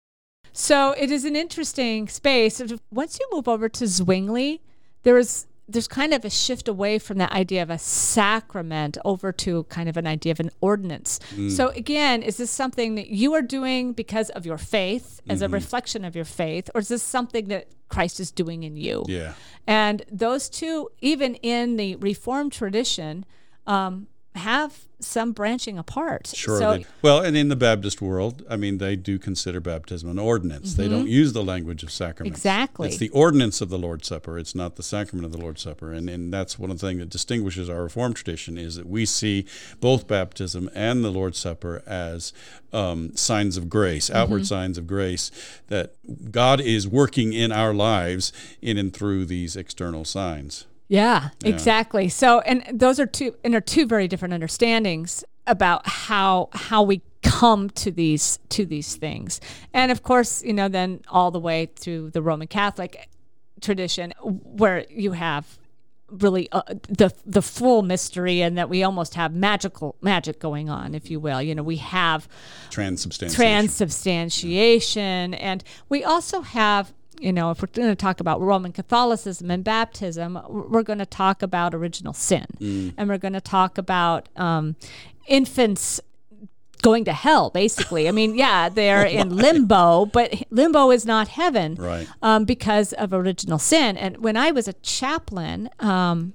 so it is an interesting space once you move over to zwingli there is there's kind of a shift away from that idea of a sacrament over to kind of an idea of an ordinance. Mm. So again, is this something that you are doing because of your faith, as mm-hmm. a reflection of your faith, or is this something that Christ is doing in you? Yeah. And those two, even in the Reformed tradition, um, have some branching apart. Sure. So, well, and in the Baptist world, I mean, they do consider baptism an ordinance. Mm-hmm. They don't use the language of sacrament. Exactly. It's the ordinance of the Lord's Supper. It's not the sacrament of the Lord's Supper. And, and that's one of the things that distinguishes our Reformed tradition is that we see both baptism and the Lord's Supper as um, signs of grace, mm-hmm. outward signs of grace, that God is working in our lives in and through these external signs. Yeah, yeah, exactly. So, and those are two, and are two very different understandings about how how we come to these to these things. And of course, you know, then all the way through the Roman Catholic tradition, where you have really uh, the the full mystery and that we almost have magical magic going on if you will you know we have transubstantiation transubstantiation and we also have you know, if we're going to talk about Roman Catholicism and baptism, we're going to talk about original sin, mm. and we're going to talk about um, infants going to hell. Basically, I mean, yeah, they're oh in <laughs> limbo, but limbo is not heaven, right? Um, because of original sin. And when I was a chaplain. Um,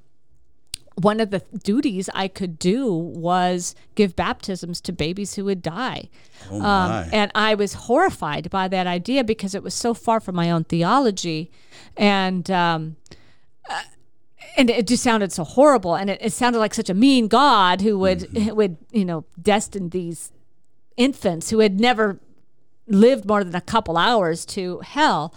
one of the duties I could do was give baptisms to babies who would die. Oh. Um, and I was horrified by that idea because it was so far from my own theology. And, um, uh, and it just sounded so horrible, and it, it sounded like such a mean God who would Mm-hmm. would you know destine these infants who had never lived more than a couple hours to hell.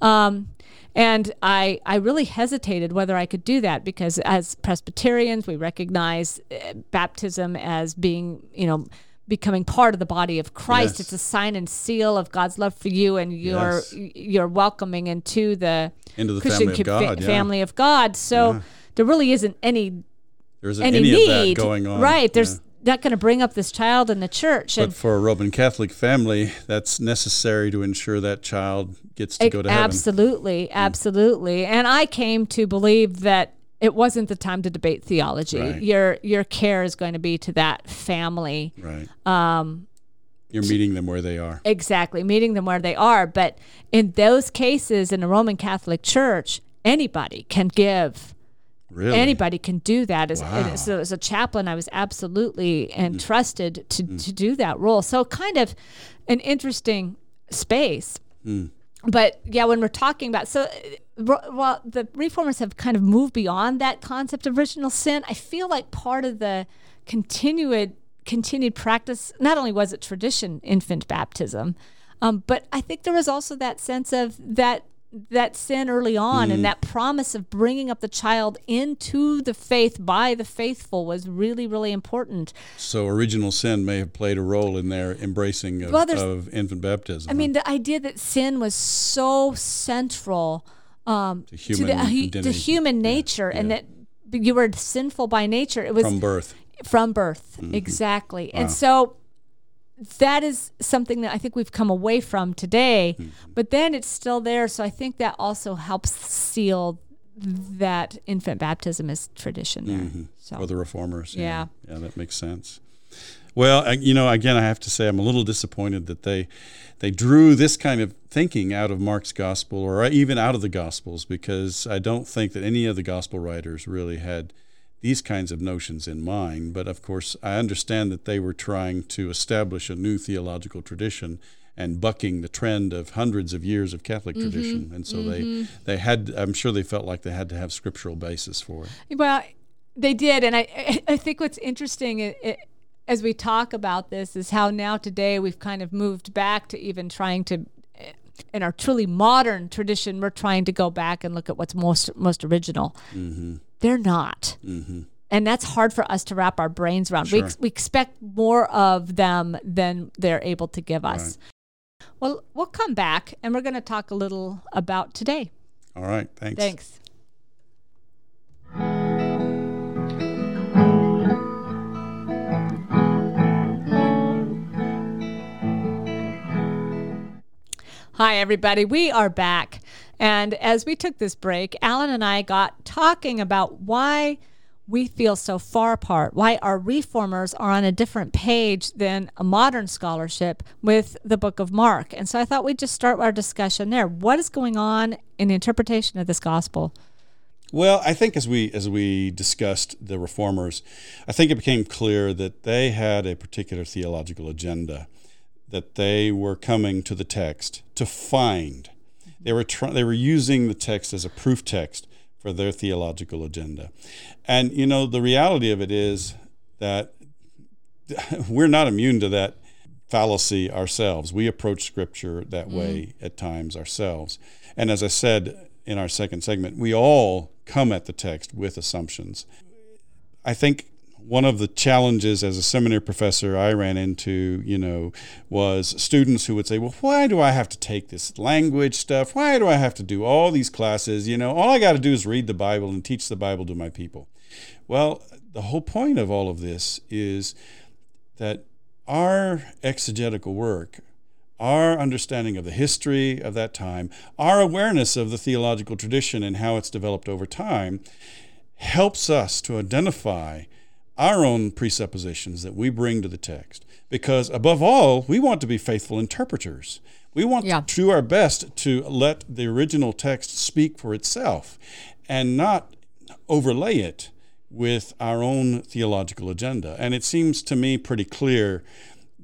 Um, and I, I really hesitated whether I could do that because as Presbyterians, we recognize uh, baptism as being, you know, becoming part of the body of Christ. Yes. It's a sign and seal of God's love for you, and you're Yes. you're welcoming into the Into the Christian family of co- fa- God, yeah. family of God. So there really isn't any There isn't any, any, need of that going on. Right? There's Yeah. Not going to bring up this child in the church, But and for a Roman Catholic family, that's necessary to ensure that child gets to go to heaven. Absolutely, absolutely. And I came to believe that it wasn't the time to debate theology. Right. Your your care is going to be to that family. Right. Um, You're meeting them where they are. Exactly, meeting them where they are. But in those cases in the Roman Catholic Church, anybody can give. Really? Anybody can do that. As, Wow. So as a chaplain, I was absolutely entrusted to, to do that role. So kind of an interesting space. But yeah, when we're talking about so, uh, while the reformers have kind of moved beyond that concept of original sin, I feel like part of the continued continued practice not only was it tradition infant baptism, um, but I think there was also that sense of that that sin early on and that promise of bringing up the child into the faith by the faithful was really really important. So original sin may have played a role in their embracing of, Well, of infant baptism. I mean, the idea that sin was so central um, To to, human the, to human nature, and yeah. that you were sinful by nature. It was from birth. from birth, exactly. And so that is something that I think we've come away from today, mm-hmm. but then it's still there. So I think that also helps seal that infant baptism is tradition there. Mm-hmm. So for the reformers. Yeah. yeah, that makes sense. Well, I- you know, again, I have to say I'm a little disappointed that they they drew this kind of thinking out of Mark's gospel or even out of the gospels because I don't think that any of the gospel writers really had these kinds of notions in mind. But of course, I understand that they were trying to establish a new theological tradition and bucking the trend of hundreds of years of Catholic mm-hmm. tradition. And so they mm-hmm. they had I'm sure they felt like they had to have scriptural basis for it. Well, they did, and I I- think what's interesting i i as we talk about this is how now today we've kind of moved back to even trying to. In our truly modern tradition, we're trying to go back and look at what's most most original. Mm-hmm. They're not, mm-hmm. and that's hard for us to wrap our brains around. We, ex- we expect more of them than they're able to give us. Well, we'll come back and we're going to talk a little about today. All right, thanks. Thanks. Hi, everybody. We are back. And as we took this break, Alan and I got talking about why we feel so far apart, why our reformers are on a different page than a modern scholarship with the book of Mark. And so I thought we'd just start our discussion there. What is going on in the interpretation of this gospel? Well, I think as we as we discussed the reformers, I think it became clear that they had a particular theological agenda, that they were coming to the text to find. They were try, they were using the text as a proof text for their theological agenda, and you know the reality of it is that <laughs> we're not immune to that fallacy ourselves. We approach Scripture that mm-hmm. way at times ourselves. And as I said in our second segment, we all come at the text with assumptions. I think one of the challenges as a seminary professor I ran into, you know, was students who would say, "Well, why do I have to take this language stuff? Why do I have to do all these classes? You know, all I got to do is read the Bible and teach the Bible to my people." Well, the whole point of all of this is that our exegetical work, our understanding of the history of that time, our awareness of the theological tradition and how it's developed over time, helps us to identify our own presuppositions that we bring to the text. Because above all, we want to be faithful interpreters. We want Yeah. to do our best to let the original text speak for itself and not overlay it with our own theological agenda. And it seems to me pretty clear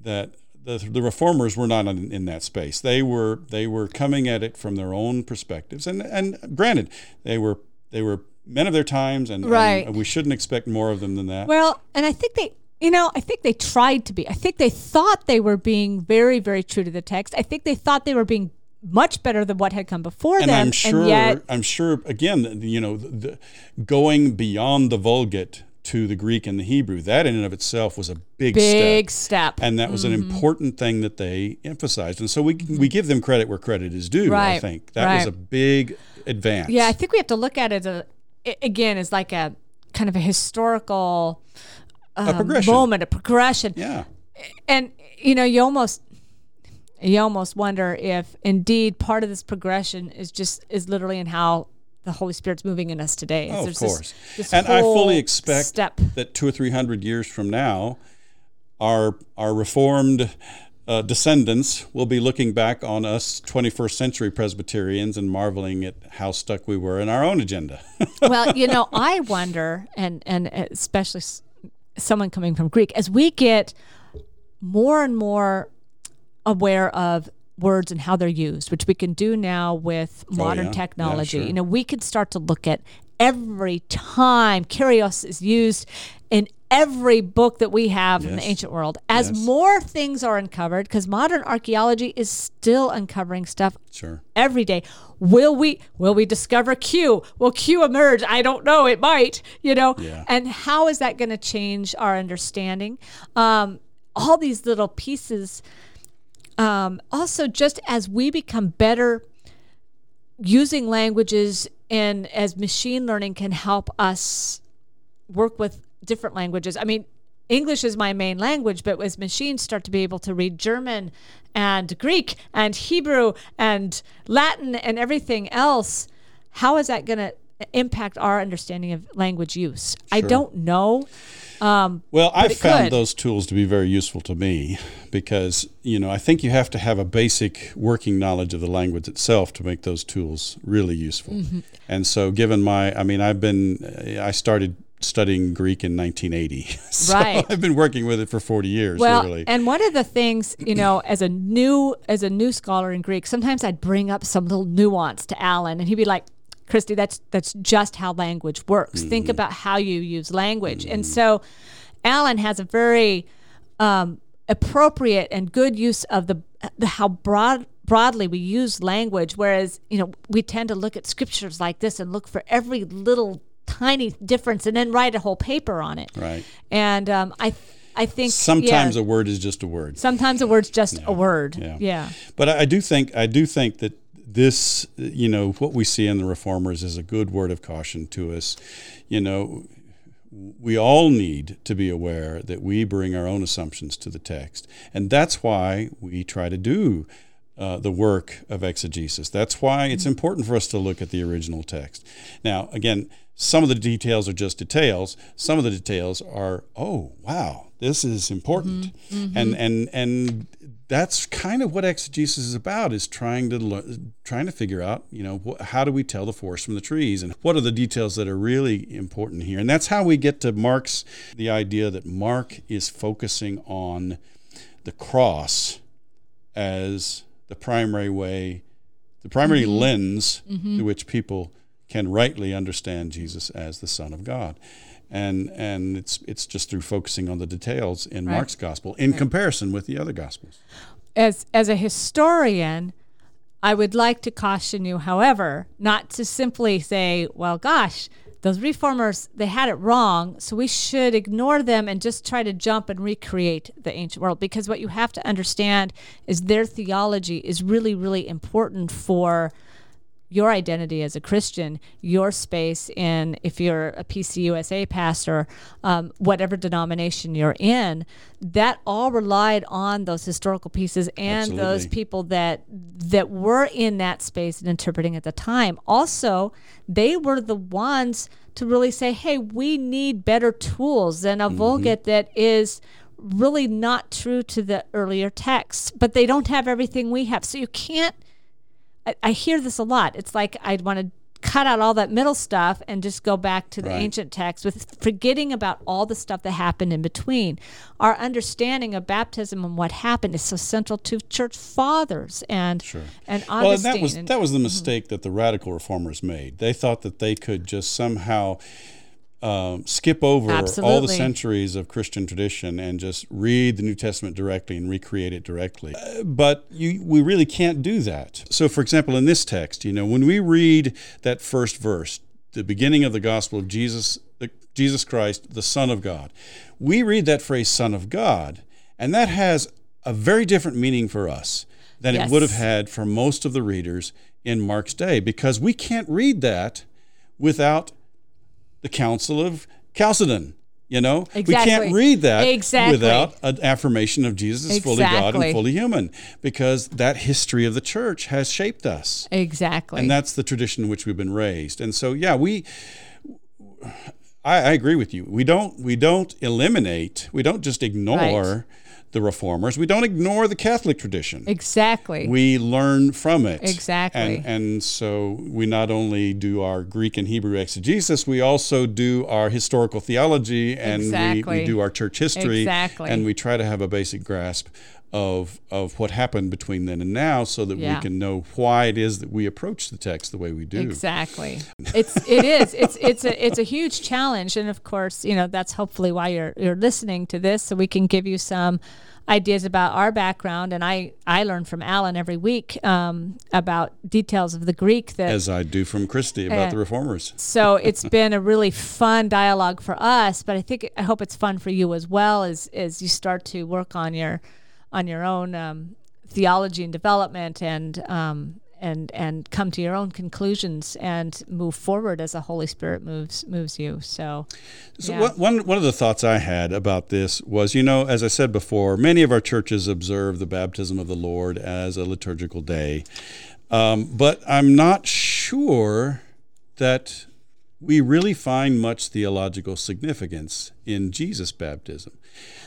that the, the reformers were not in, in, that space. They were they were coming at it from their own perspectives, and and granted, they were they were men of their times, and, right. and we shouldn't expect more of them than that. Well, and I think they you know, I think they tried to be. I think they thought they were being very, very true to the text. I think they thought they were being much better than what had come before and them. I'm sure, and yet, I'm sure, again, you know, the, going beyond the Vulgate to the Greek and the Hebrew, that in and of itself was a big, big step. step. And that was mm-hmm. an important thing that they emphasized. And so we, we give them credit where credit is due, right. I think. That right. was a big advance. Yeah, I think we have to look at it, as a, again, as like a kind of a historical um, a progression. moment, a progression. Yeah. And, you know, you almost you almost wonder if indeed part of this progression is just is literally in how the Holy Spirit's moving in us today. Oh, of course. This, this and I fully expect step. that two or three hundred years from now, our our reformed uh, descendants will be looking back on us 21st century Presbyterians and marveling at how stuck we were in our own agenda. <laughs> well, you know, I wonder, and and especially someone coming from Greek, as we get more and more aware of words and how they're used, which we can do now with modern oh, yeah. technology. Yeah, sure. You know, we could start to look at every time Kyrios is used in every book that we have yes. in the ancient world. As yes. more things are uncovered, because modern archaeology is still uncovering stuff sure. every day. Will we will we discover Q? Will Q emerge? I don't know. It might, you know. Yeah. And how is that going to change our understanding? Um, all these little pieces um, also, just as we become better using languages and as machine learning can help us work with different languages. I mean, English is my main language, but as machines start to be able to read German and Greek and Hebrew and Latin and everything else, how is that going to impact our understanding of language use? Sure. I don't know. Um, well, I've found could. those tools to be very useful to me because, you know, I think you have to have a basic working knowledge of the language itself to make those tools really useful. Mm-hmm. And so, given my, I mean, I've been, I started studying Greek in 1980. <laughs> So right. I've been working with it for 40 years, well, literally. and one of the things, you know, as a new as a new scholar in Greek, sometimes I'd bring up some little nuance to Alan, and he'd be like, Christy, that's that's just how language works. Mm-hmm. Think about how you use language. Mm-hmm. And so Alan has a very um, appropriate and good use of the, the how broad broadly we use language whereas you know we tend to look at scriptures like this and look for every little tiny difference and then write a whole paper on it right and um, i I think sometimes yeah, a word is just a word. Sometimes a word's just yeah. a word. Yeah. yeah. But I, I do think I do think that this, you know, what we see in the reformers is a good word of caution to us. You know, we all need to be aware that we bring our own assumptions to the text, and that's why we try to do. Uh, the work of exegesis. That's why it's important for us to look at the original text. Now, again, some of the details are just details. Some of the details are, oh, wow, this is important, mm-hmm. and and and that's kind of what exegesis is about: is trying to learn, trying to figure out, you know, wh- how do we tell the forest from the trees, and what are the details that are really important here. And that's how we get to Mark's the idea that Mark is focusing on the cross as the primary way, the primary Mm-hmm. lens through which people can rightly understand Jesus as the Son of God. And and it's it's just through focusing on the details in Right. Mark's gospel in comparison with the other gospels. As as a historian, I would like to caution you, however, not to simply say, "Well, gosh, those reformers they had it wrong, so we should ignore them and just try to jump and recreate the ancient world." Because what you have to understand is their theology is really, really important for your identity as a Christian, your space in, if you're a PCUSA pastor, um, whatever denomination you're in, that all relied on those historical pieces and those people that that were in that space and interpreting at the time. Also, they were the ones to really say, "Hey, we need better tools than a Vulgate that is." really not true to the earlier texts but they don't have everything we have so you can't I, I hear this a lot. It's like I'd want to cut out all that middle stuff and just go back to the Right. ancient text with forgetting about all the stuff that happened in between. Our understanding of baptism and what happened is so central to church fathers and and Augustine. Well, and that was and- that was the mm-hmm. mistake that the radical reformers made. They thought that they could just somehow um, skip over all the centuries of Christian tradition and just read the New Testament directly and recreate it directly. Uh, but you, we really can't do that. So, for example, in this text, you know, when we read that first verse, the beginning of the gospel of Jesus, the, Jesus Christ, the Son of God, we read that phrase "Son of God," and that has a very different meaning for us than Yes. it would have had for most of the readers in Mark's day, because we can't read that without the Council of Chalcedon. You know, we can't read that Exactly. without an affirmation of Jesus is fully God and fully human, because that history of the church has shaped us, exactly. and that's the tradition in which we've been raised. And so, yeah, we. I, I agree with you. We don't. We don't eliminate. We don't just ignore the reformers. We don't ignore the Catholic tradition exactly. we learn from it. Exactly. And, and so we not only do our Greek and Hebrew exegesis, we also do our historical theology and we, we do our church history. Exactly. And we try to have a basic grasp of of what happened between then and now so that Yeah. we can know why it is that we approach the text the way we do. Exactly. It's it is. It's it's a it's a huge challenge and of course, you know, that's hopefully why you're you're listening to this so we can give you some ideas about our background and I I learn from Alan every week um, about details of the Greek that As I do from Christy about Uh, the reformers. so it's been a really fun dialogue for us, but I think I hope it's fun for you as well as as you start to work on your on your own um, theology and development and um, and and come to your own conclusions and move forward as the Holy Spirit moves moves you. So, So yeah. one, one of the thoughts I had about this was, you know, as I said before, many of our churches observe the baptism of the Lord as a liturgical day, um, but I'm not sure that we really find much theological significance in Jesus' baptism.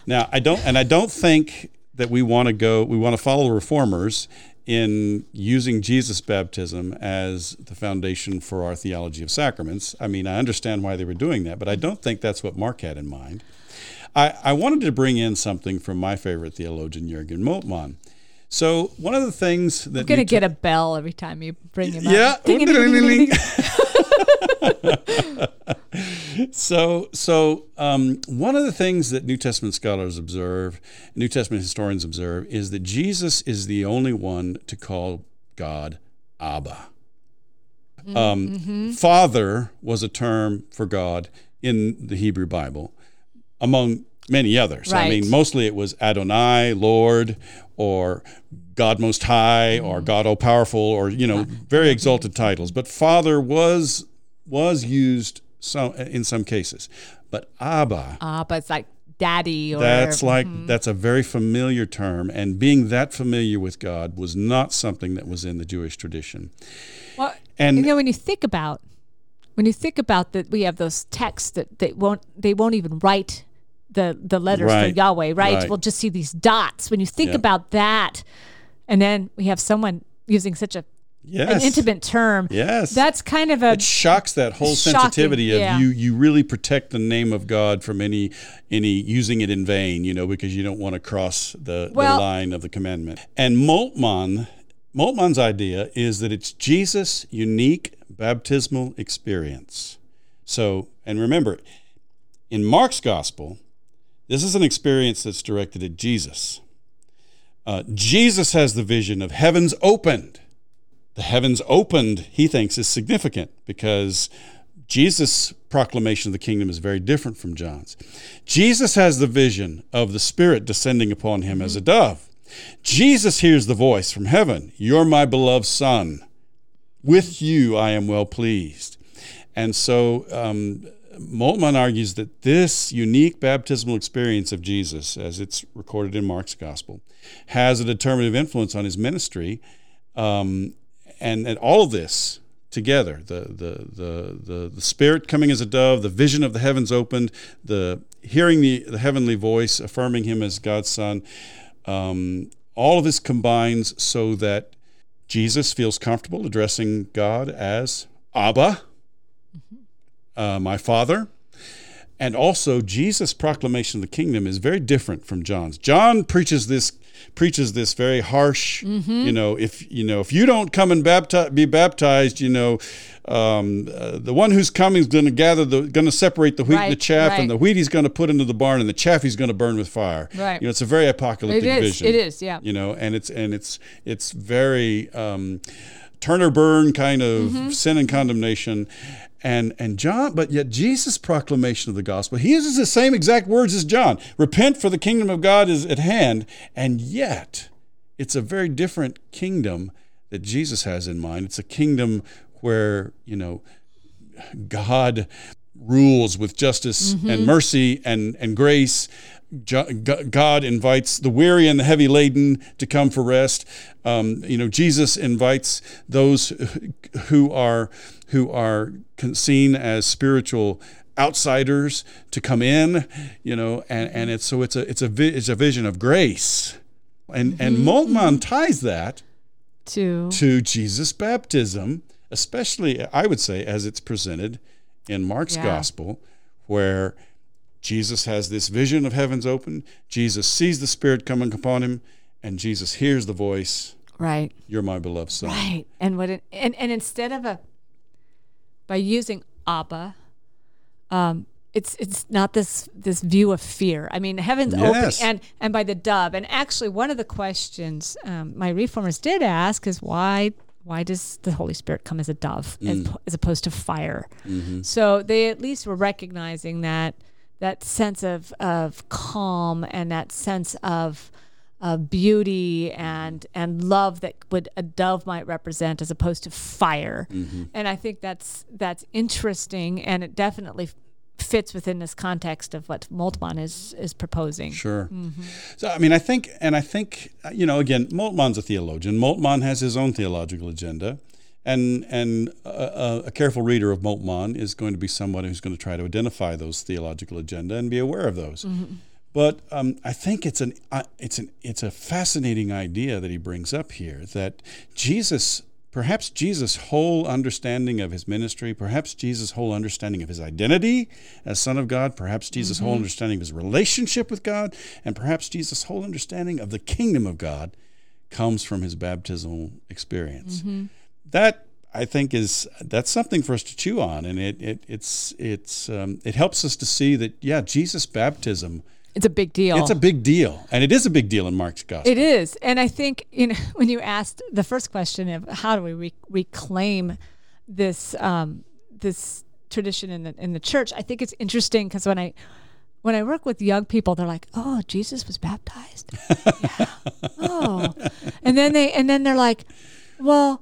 Now, I don't, and I don't think that we want to go, we want to follow the reformers in using Jesus' baptism as the foundation for our theology of sacraments. I mean, I understand why they were doing that, but I don't think that's what Mark had in mind. I, I wanted to bring in something from my favorite theologian, Jürgen Moltmann. So, one of the things that I'm gonna get a bell every time you bring him yeah. up. Ding-a-ding-a-ding-a-ding. <laughs> <laughs> so so um, one of the things that New Testament scholars observe, New Testament historians observe, is that Jesus is the only one to call God Abba. Um, Father was a term for God in the Hebrew Bible, among many others. I mean, mostly it was Adonai, Lord, or God Most High, or God All Powerful, or you know, <laughs> very exalted titles. But Father was was used some in some cases, but Abba. Abba, it's like daddy or That's like Mm-hmm. that's a very familiar term, and being that familiar with God was not something that was in the Jewish tradition. Well, And- you know, when you think about when you think about that, we have those texts that they won't they won't even write the the letters for Yahweh, right? Right. We'll just see these dots. When you think Yeah. about that, and then we have someone using such a Yes, an intimate term. Yes, That's kind of a it shocks that whole Shocking, sensitivity of yeah. you you really protect the name of God from any any using it in vain, you know, because you don't want to cross the, Well- the line of the commandment. And Moltmann Moltmann's idea is that it's Jesus' unique baptismal experience. So, and remember, in Mark's gospel, this is an experience that's directed at Jesus. Uh, Jesus has the vision of heavens opened the heavens opened, he thinks, is significant because Jesus' proclamation of the kingdom is very different from John's. Jesus has the vision of the Spirit descending upon him as a dove. Jesus hears the voice from heaven You're my beloved Son. With you I am well pleased. And so um, Moltmann argues that this unique baptismal experience of Jesus, as it's recorded in Mark's gospel, has a determinative influence on his ministry. Um, and, and all of this together the, the, the, the, the spirit coming as a dove the vision of the heavens opened the hearing the, the heavenly voice affirming him as god's son um, all of this combines so that jesus feels comfortable addressing god as Abba, uh, my Father. And also, Jesus' proclamation of the kingdom is very different from John's. John preaches this preaches this very harsh, you know, if you know if you don't come and baptize, be baptized, you know, um, uh, the one who's coming is going to gather the going to separate the wheat and the Right, chaff, and the wheat he's going to put into the barn, and the chaff he's going to burn with fire. Right. You know, it's a very apocalyptic It is, vision. it is, yeah. You know, and it's and it's it's very um, Turner burn kind of Mm-hmm. sin and condemnation. And and John, but yet Jesus' proclamation of the gospel, he uses the same exact words as John. Repent, for the kingdom of God is at hand. And yet, it's a very different kingdom that Jesus has in mind. It's a kingdom where you know God rules with justice and mercy and, and grace. God invites the weary and the heavy laden to come for rest. Um, you know, Jesus invites those who are who are seen as spiritual outsiders to come in. You know, and, and it's so it's a it's a vi- it's a vision of grace, and and Moltmann ties that To to Jesus' baptism, especially, I would say, as it's presented in Mark's Yeah. gospel, where Jesus has this vision of heavens open, Jesus sees the Spirit coming upon him, and Jesus hears the voice, right. You're my beloved Son. Right. And what it, and and instead of a by using Abba, um, it's it's not this this view of fear. I mean, heaven's Yes. open and and by the dove. And actually, one of the questions um, my reformers did ask is why why does the Holy Spirit come as a dove as, as opposed to fire? So they at least were recognizing that that sense of of calm and that sense of of beauty and and love that would a dove might represent as opposed to fire. And I think that's that's interesting and it definitely fits within this context of what Moltmann is is proposing. Sure. Mm-hmm. So, I mean, I think, and I think, you know, again, Moltmann's a theologian. Moltmann has his own theological agenda. And, and a, a- careful reader of Moltmann is going to be someone who's going to try to identify those theological agenda and be aware of those. But um, I think it's an uh, it's an it's a fascinating idea that he brings up here that Jesus, perhaps Jesus' whole understanding of his ministry, perhaps Jesus' whole understanding of his identity as Son of God, perhaps Jesus' whole understanding of his relationship with God, and perhaps Jesus' whole understanding of the kingdom of God comes from his baptismal experience. That I think is that's something for us to chew on, and it, it it's it's um, it helps us to see that yeah, Jesus' baptism It's a big deal. it's a big deal, and it is a big deal in Mark's gospel. It is, and I think you know <laughs> when you asked the first question of how do we re- reclaim this um, this tradition in the in the church, I think it's interesting because when I when I work with young people, they're like, "Oh, Jesus was baptized." <laughs> yeah. Oh, and then they and then they're like, "Well,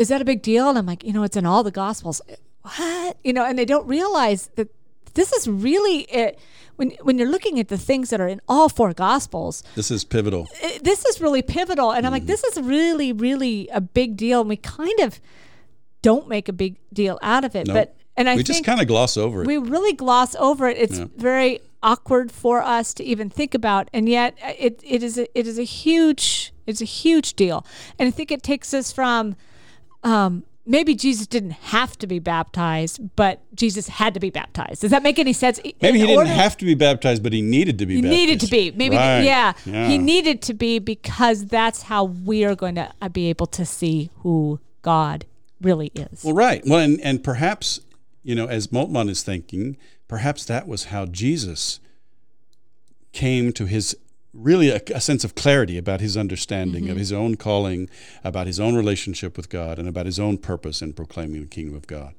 is that a big deal?" And I'm like, "You know, it's in all the gospels." What? You know, and they don't realize that this is really it. When when you're looking at the things that are in all four gospels, this is pivotal. it- this is really pivotal and i'm Mm-hmm. like this is really really a big deal and we kind of don't make a big deal out of it No. but and i we just kind of gloss over it. we really gloss over it it's very awkward for us to even think about and yet uh, it, it is a, it is a huge it's a huge deal and i think it takes us from um, maybe jesus didn't have to be baptized but jesus had to be baptized does that make any sense Maybe In he didn't order- have to be baptized, but he needed to be. he baptized. needed to be. Maybe, Right. yeah, Yeah. He needed to be because that's how we are going to uh, be able to see who God really is. Well, right. Well, and, and perhaps, you know, as Moltmann is thinking, perhaps that was how Jesus came to his really a, a sense of clarity about his understanding Mm-hmm. of his own calling, about his own relationship with God, and about his own purpose in proclaiming the kingdom of God.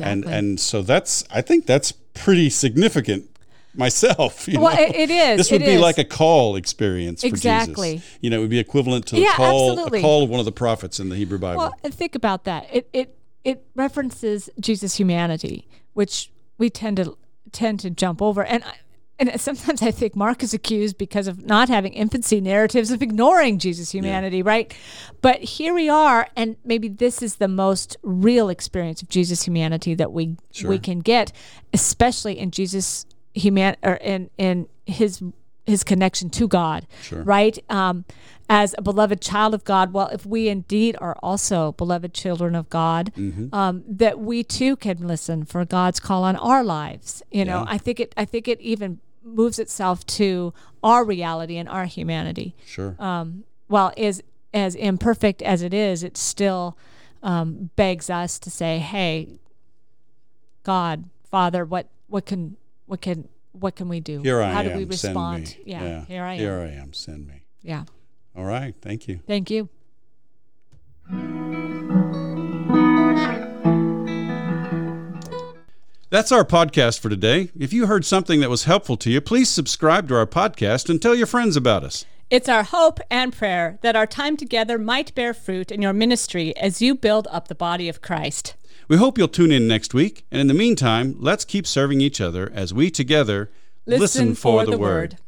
And Exactly. and so that's I think that's pretty significant myself. You Well, know? it- it is, This would it be is. like a call experience for Exactly. Jesus. You know, it would be equivalent to the Yeah, call absolutely. a call of one of the prophets in the Hebrew Bible. Well, and think about that. It it it references Jesus' humanity, which we tend to tend to jump over. And I, and sometimes I think Mark is accused because of not having infancy narratives of ignoring Jesus' humanity, right? But here we are, and maybe this is the most real experience of Jesus' humanity that we we can get, especially in Jesus human or in in his his connection to God, Sure. right? Um, as a beloved child of God, well, if we indeed are also beloved children of God, Mm-hmm. um, that we too can listen for God's call on our lives. You know, Yeah. I think it. I think it even moves itself to our reality and our humanity. Sure. Um, while is as imperfect as it is, it still um, begs us to say, "Hey, God, Father, what what can what can what can we do? Here I How am. do we respond? Send me. Yeah, here I am. Here I am. Send me. Yeah, All right. Thank you. thank you. That's our podcast for today. If you heard something that was helpful to you, please subscribe to our podcast and tell your friends about us. It's our hope and prayer that our time together might bear fruit in your ministry as you build up the body of Christ. We hope you'll tune in next week. And in the meantime, let's keep serving each other as we together listen, for, the, word.